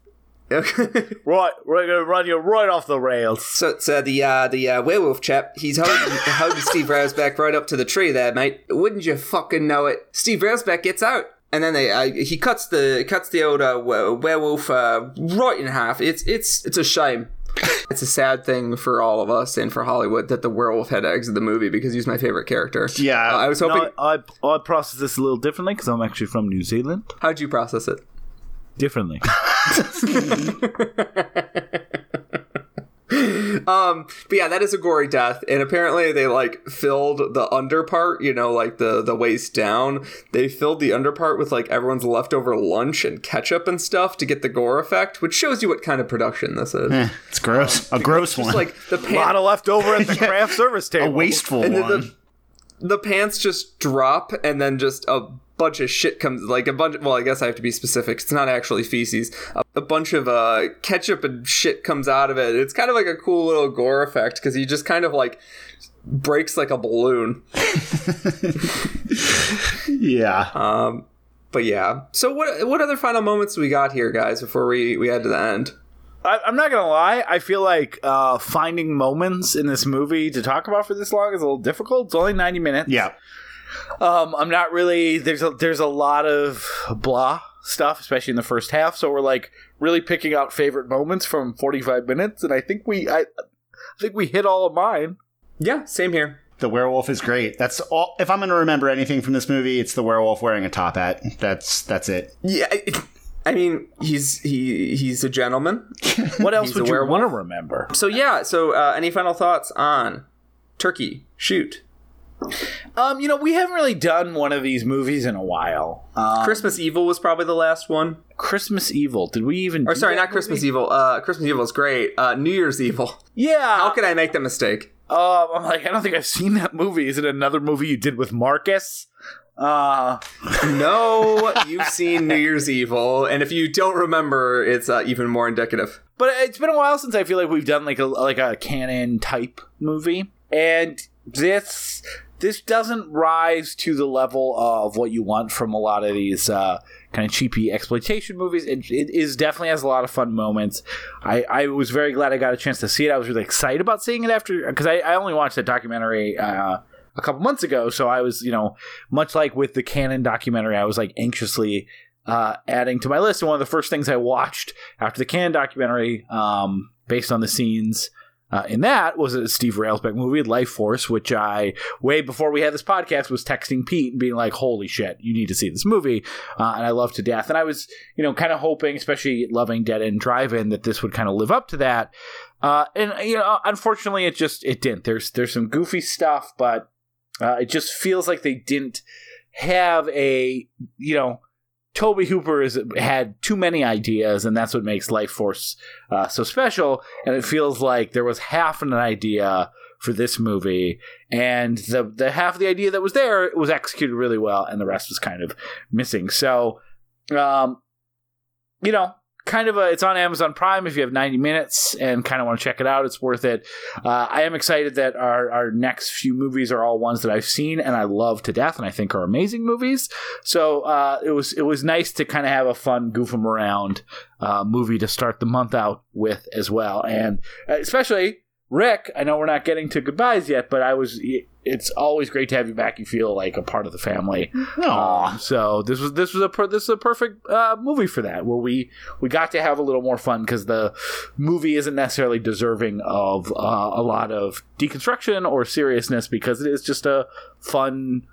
right, we're gonna run you right off the rails. so, so the uh, the uh, werewolf chap, he's holding, holding Steve Railsback right up to the tree there, mate. Wouldn't you fucking know it? Steve Railsback gets out, and then they uh, he cuts the cuts the old uh, werewolf uh, right in half. It's it's it's a shame. It's a sad thing for all of us and for Hollywood that the werewolf had to exit the movie because he's my favorite character. Yeah. Uh, I was hoping. No, I, I process this a little differently because I'm actually from New Zealand. How'd you process it? Differently. Um, but yeah, that is a gory death, and apparently they like filled the under part, you know, like the the waist down. They filled the under part with like everyone's leftover lunch and ketchup and stuff to get the gore effect, which shows you what kind of production this is. Eh, it's gross. a gross Just one. like the A lot of leftover at the craft service table. a wasteful and one. the, the pants just drop, and then just a bunch of shit comes like a bunch well i guess i have to be specific it's not actually feces a, a bunch of uh ketchup and shit comes out of it it's kind of like a cool little gore effect because he just kind of like breaks like a balloon yeah. um but yeah so what what other final moments we got here guys before we we head to the end I, I'm not gonna lie. I feel like uh, finding moments in this movie to talk about for this long is a little difficult. It's only 90 minutes. yeah. Um, I'm not really. There's a there's a lot of blah stuff, especially in the first half. So we're like really picking out favorite moments from 45 minutes, and I think we I, I think we hit all of mine. yeah same here The werewolf is great. That's all. If I'm going to remember anything from this movie, it's the werewolf wearing a top hat. That's that's it. yeah I, I mean he's he he's a gentleman What else would you werewolf. want to remember? so yeah so uh, any final thoughts on turkey shoot Um, you know, we haven't really done one of these movies in a while. Um, Christmas Evil was probably the last one. Christmas Evil. Did we even? Or sorry, not Christmas movie? Evil. Uh, Christmas Evil is great. Uh, New Year's Evil. Yeah. How could I make that mistake? Um, I'm like, I don't think I've seen that movie. Is it another movie you did with Marcus? Uh, No, you've seen New Year's Evil, and if you don't remember, it's uh, even more indicative. but it's been a while since I feel like we've done like a like a Cannon type movie, and this this doesn't rise to the level of what you want from a lot of these uh, kind of cheapy exploitation movies. It, it is definitely has a lot of fun moments. I, I was very glad I got a chance to see it. I was really excited about seeing it after because I, I only watched that documentary. Uh, a couple months ago, so I was, you know, much like with the Cannon documentary, I was like anxiously uh, adding to my list. And one of the first things I watched after the Cannon documentary, um, based on the scenes uh, in that, was a Steve Railsback movie, Lifeforce, which I, way before we had this podcast, was texting Pete and being like, holy shit, you need to see this movie. Uh, and I love to death. And I was, you know, kind of hoping, especially loving Dead End Drive In, that this would kind of live up to that. Uh, and, you know, unfortunately, it just, it didn't. There's, there's some goofy stuff, but uh, it just feels like they didn't have a, you know, Tobe Hooper has had too many ideas, and that's what makes Lifeforce uh, so special. And it feels like there was half an idea for this movie, and the the half of the idea that was there was executed really well, and the rest was kind of missing. So, um, you know, kind of a it's on Amazon Prime if you have 90 minutes and kind of want to check it out. It's worth it. Uh, I am excited that our our next few movies are all ones that I've seen and I love to death and I think are amazing movies. So uh, it was it was nice to kind of have a fun goof 'em around uh, movie to start the month out with as well, and uh, especially. Rick, I know we're not getting to goodbyes yet, but I was. It's always great to have you back. You feel like a part of the family. Aw. Um, so this was this was a per, this is a perfect uh, movie for that, where we we got to have a little more fun because the movie isn't necessarily deserving of uh, a lot of deconstruction or seriousness because it is just a fun,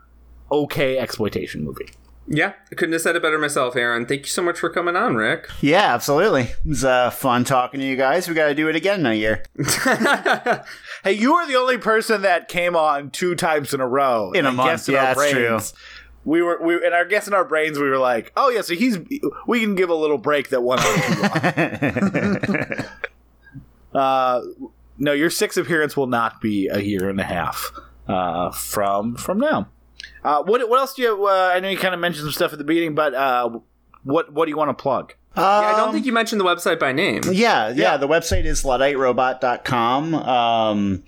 okay exploitation movie. Yeah, I couldn't have said it better myself, Aaron. Thank you so much for coming on, Rick. Yeah, absolutely. It was uh, fun talking to you guys. We got to do it again in a year. Hey, you are the only person that came on two times in a row In a month. in Yeah, our that's true. We were we and our guess in our brains we were like, oh yeah, so he's we can give a little break that one. Uh, no, your sixth appearance will not be a year and a half uh, from from now. Uh, what what else do you? Uh, I know you kind of mentioned some stuff at the beginning, but uh, what what do you want to plug? yeah, I don't Um, think you mentioned the website by name. Yeah, yeah, The website is LudditeRobot.com. Um,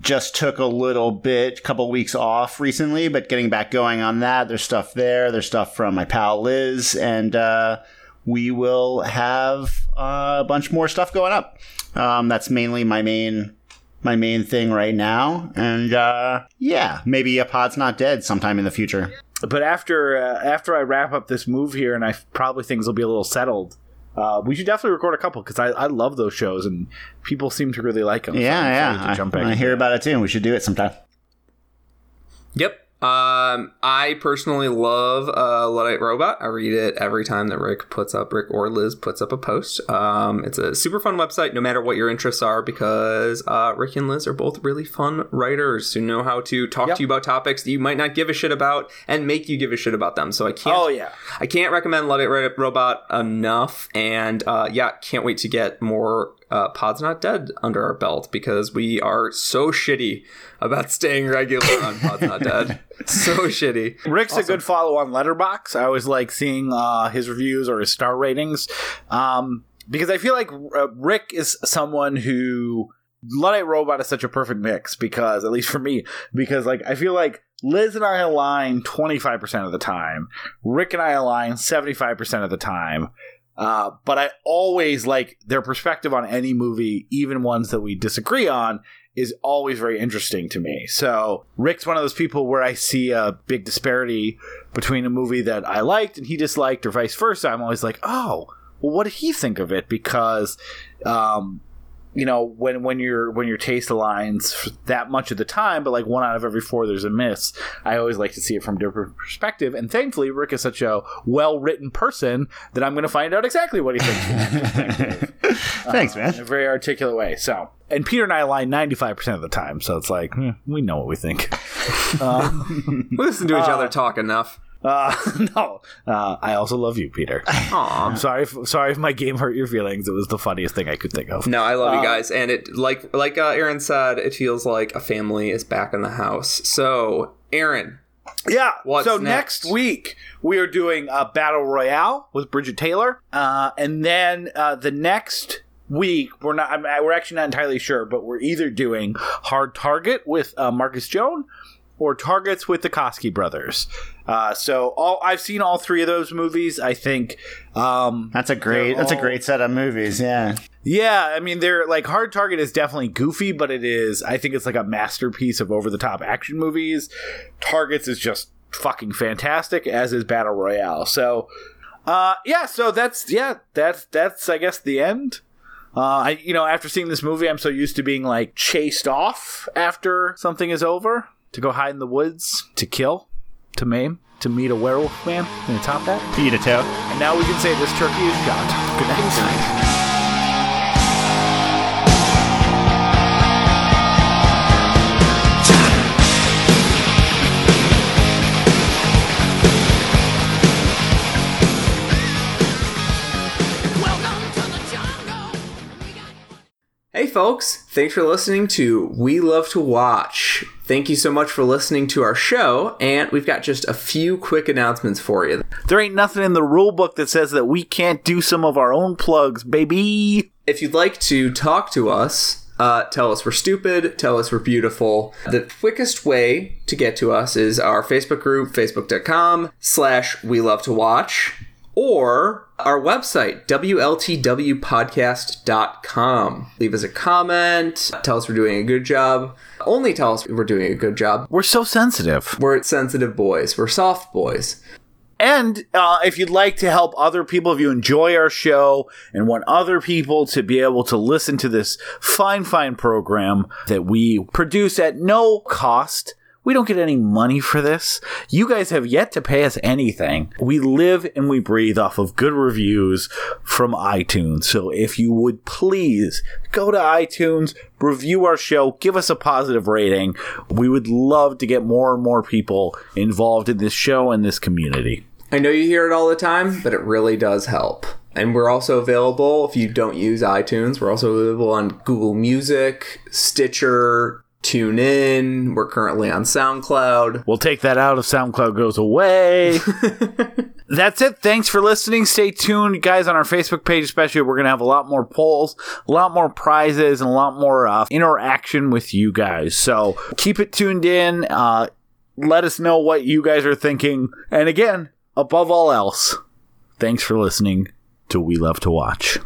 just took a little bit, couple weeks off recently, but getting back going on that. There's stuff there. There's stuff from my pal Liz, and uh, we will have uh, a bunch more stuff going up. Um, that's mainly my main my main thing right now, and uh, yeah, maybe a pod's not dead sometime in the future. But after uh, after I wrap up this move here, and I probably things will be a little settled. Uh, we should definitely record a couple because I, I love those shows and people seem to really like them. Yeah, yeah, to jump back I, I into hear about it too. We should do it sometime. Yep. Um, I personally love uh, Luddite Robot. I read it every time that Rick puts up, Rick or Liz puts up a post. Um, it's a super fun website, no matter what your interests are, because uh, Rick and Liz are both really fun writers who know how to talk Yep. to you about topics that you might not give a shit about and make you give a shit about them. So I can't. Oh yeah. I can't recommend Luddite Ro- Robot enough, and uh, yeah, can't wait to get more uh, Pods Not Dead under our belt because we are so shitty about staying regular on Pods Not Dead. So shitty. Rick's a good follow on Letterboxd. I always like seeing uh, his reviews or his star ratings um, because I feel like uh, Rick is someone who Luddite Robot is such a perfect mix because at least for me because like I feel like Liz and I align 25% of the time. Rick and I align 75% of the time. Uh, but I always like their perspective on any movie, even ones that we disagree on, is always very interesting to me. So Rick's one of those people where I see a big disparity between a movie that I liked and he disliked, or vice versa. I'm always like, oh, well, what did he think of it? Because, um, you know, when when your when your taste aligns that much of the time, but like one out of every four, there's a miss. I always like to see it from a different perspective, and thankfully, Rick is such a well written person that I'm going to find out exactly what he thinks Thanks, man. Uh, in a very articulate way. So, and Peter and I align 95% of the time, so it's like, hmm, we know what we think. Um, we listen to each other uh, talk enough. Uh, no, uh, I also love you, Peter. Aw. I'm sorry, if, sorry if my game hurt your feelings. It was the funniest thing I could think of. No, I love you guys, and it like like uh, Aaron said, it feels like a family is back in the house. So, Aaron, Yeah. So next? next? week we are doing a battle royale with Bridget Taylor, uh, and then uh, the next week we're not. We're actually not entirely sure, but we're either doing Hard Target with uh, Marcus Joan or Targets with the Koski brothers. Uh, so all I've seen all three of those movies. I think. Um, That's a great. They're That's a great set of movies. Yeah. yeah, I mean, they're like Hard Target is definitely goofy, but it is. I think it's like a masterpiece of over the top action movies. Targets is just fucking fantastic, as is Battle Royale. So, uh, yeah, so that's yeah, that's that's I guess the end. Uh, I you know after seeing this movie, I'm so used to being like chased off after something is over to go hide in the woods to kill, to maim, to meet a werewolf man. Can you top that? Eat a toe. And now we can say this turkey is shot. Good night. Welcome to the jungle. We got Hey, folks. Thanks for listening to We Love to Watch. Thank you so much for listening to our show, and we've got just a few quick announcements for you. There ain't nothing in the rule book that says that we can't do some of our own plugs, baby. If you'd like to talk to us, uh, tell us we're stupid, tell us we're beautiful. The quickest way to get to us is our Facebook group, facebook.com slash we love to watch, or our website, WLTWpodcast.com. Leave us a comment, tell us we're doing a good job. Only tell us we're doing a good job. We're so sensitive. We're sensitive boys. We're soft boys. And uh, if you'd like to help other people, if you enjoy our show and want other people to be able to listen to this fine, fine program that we produce at no cost, we don't get any money for this. You guys have yet to pay us anything. We live and we breathe off of good reviews from iTunes. So if you would please go to iTunes, review our show, give us a positive rating. We would love to get more and more people involved in this show and this community. I know you hear it all the time, but it really does help. And we're also available if you don't use iTunes. We're also available on Google Music, Stitcher, TuneIn. We're currently on SoundCloud. We'll take that out if SoundCloud goes away. That's it. Thanks for listening. Stay tuned, guys, on our Facebook page, especially. We're going to have a lot more polls, a lot more prizes, and a lot more uh, interaction with you guys. So keep it tuned in. Uh, let us know what you guys are thinking. And again, above all else, thanks for listening to We Love to Watch.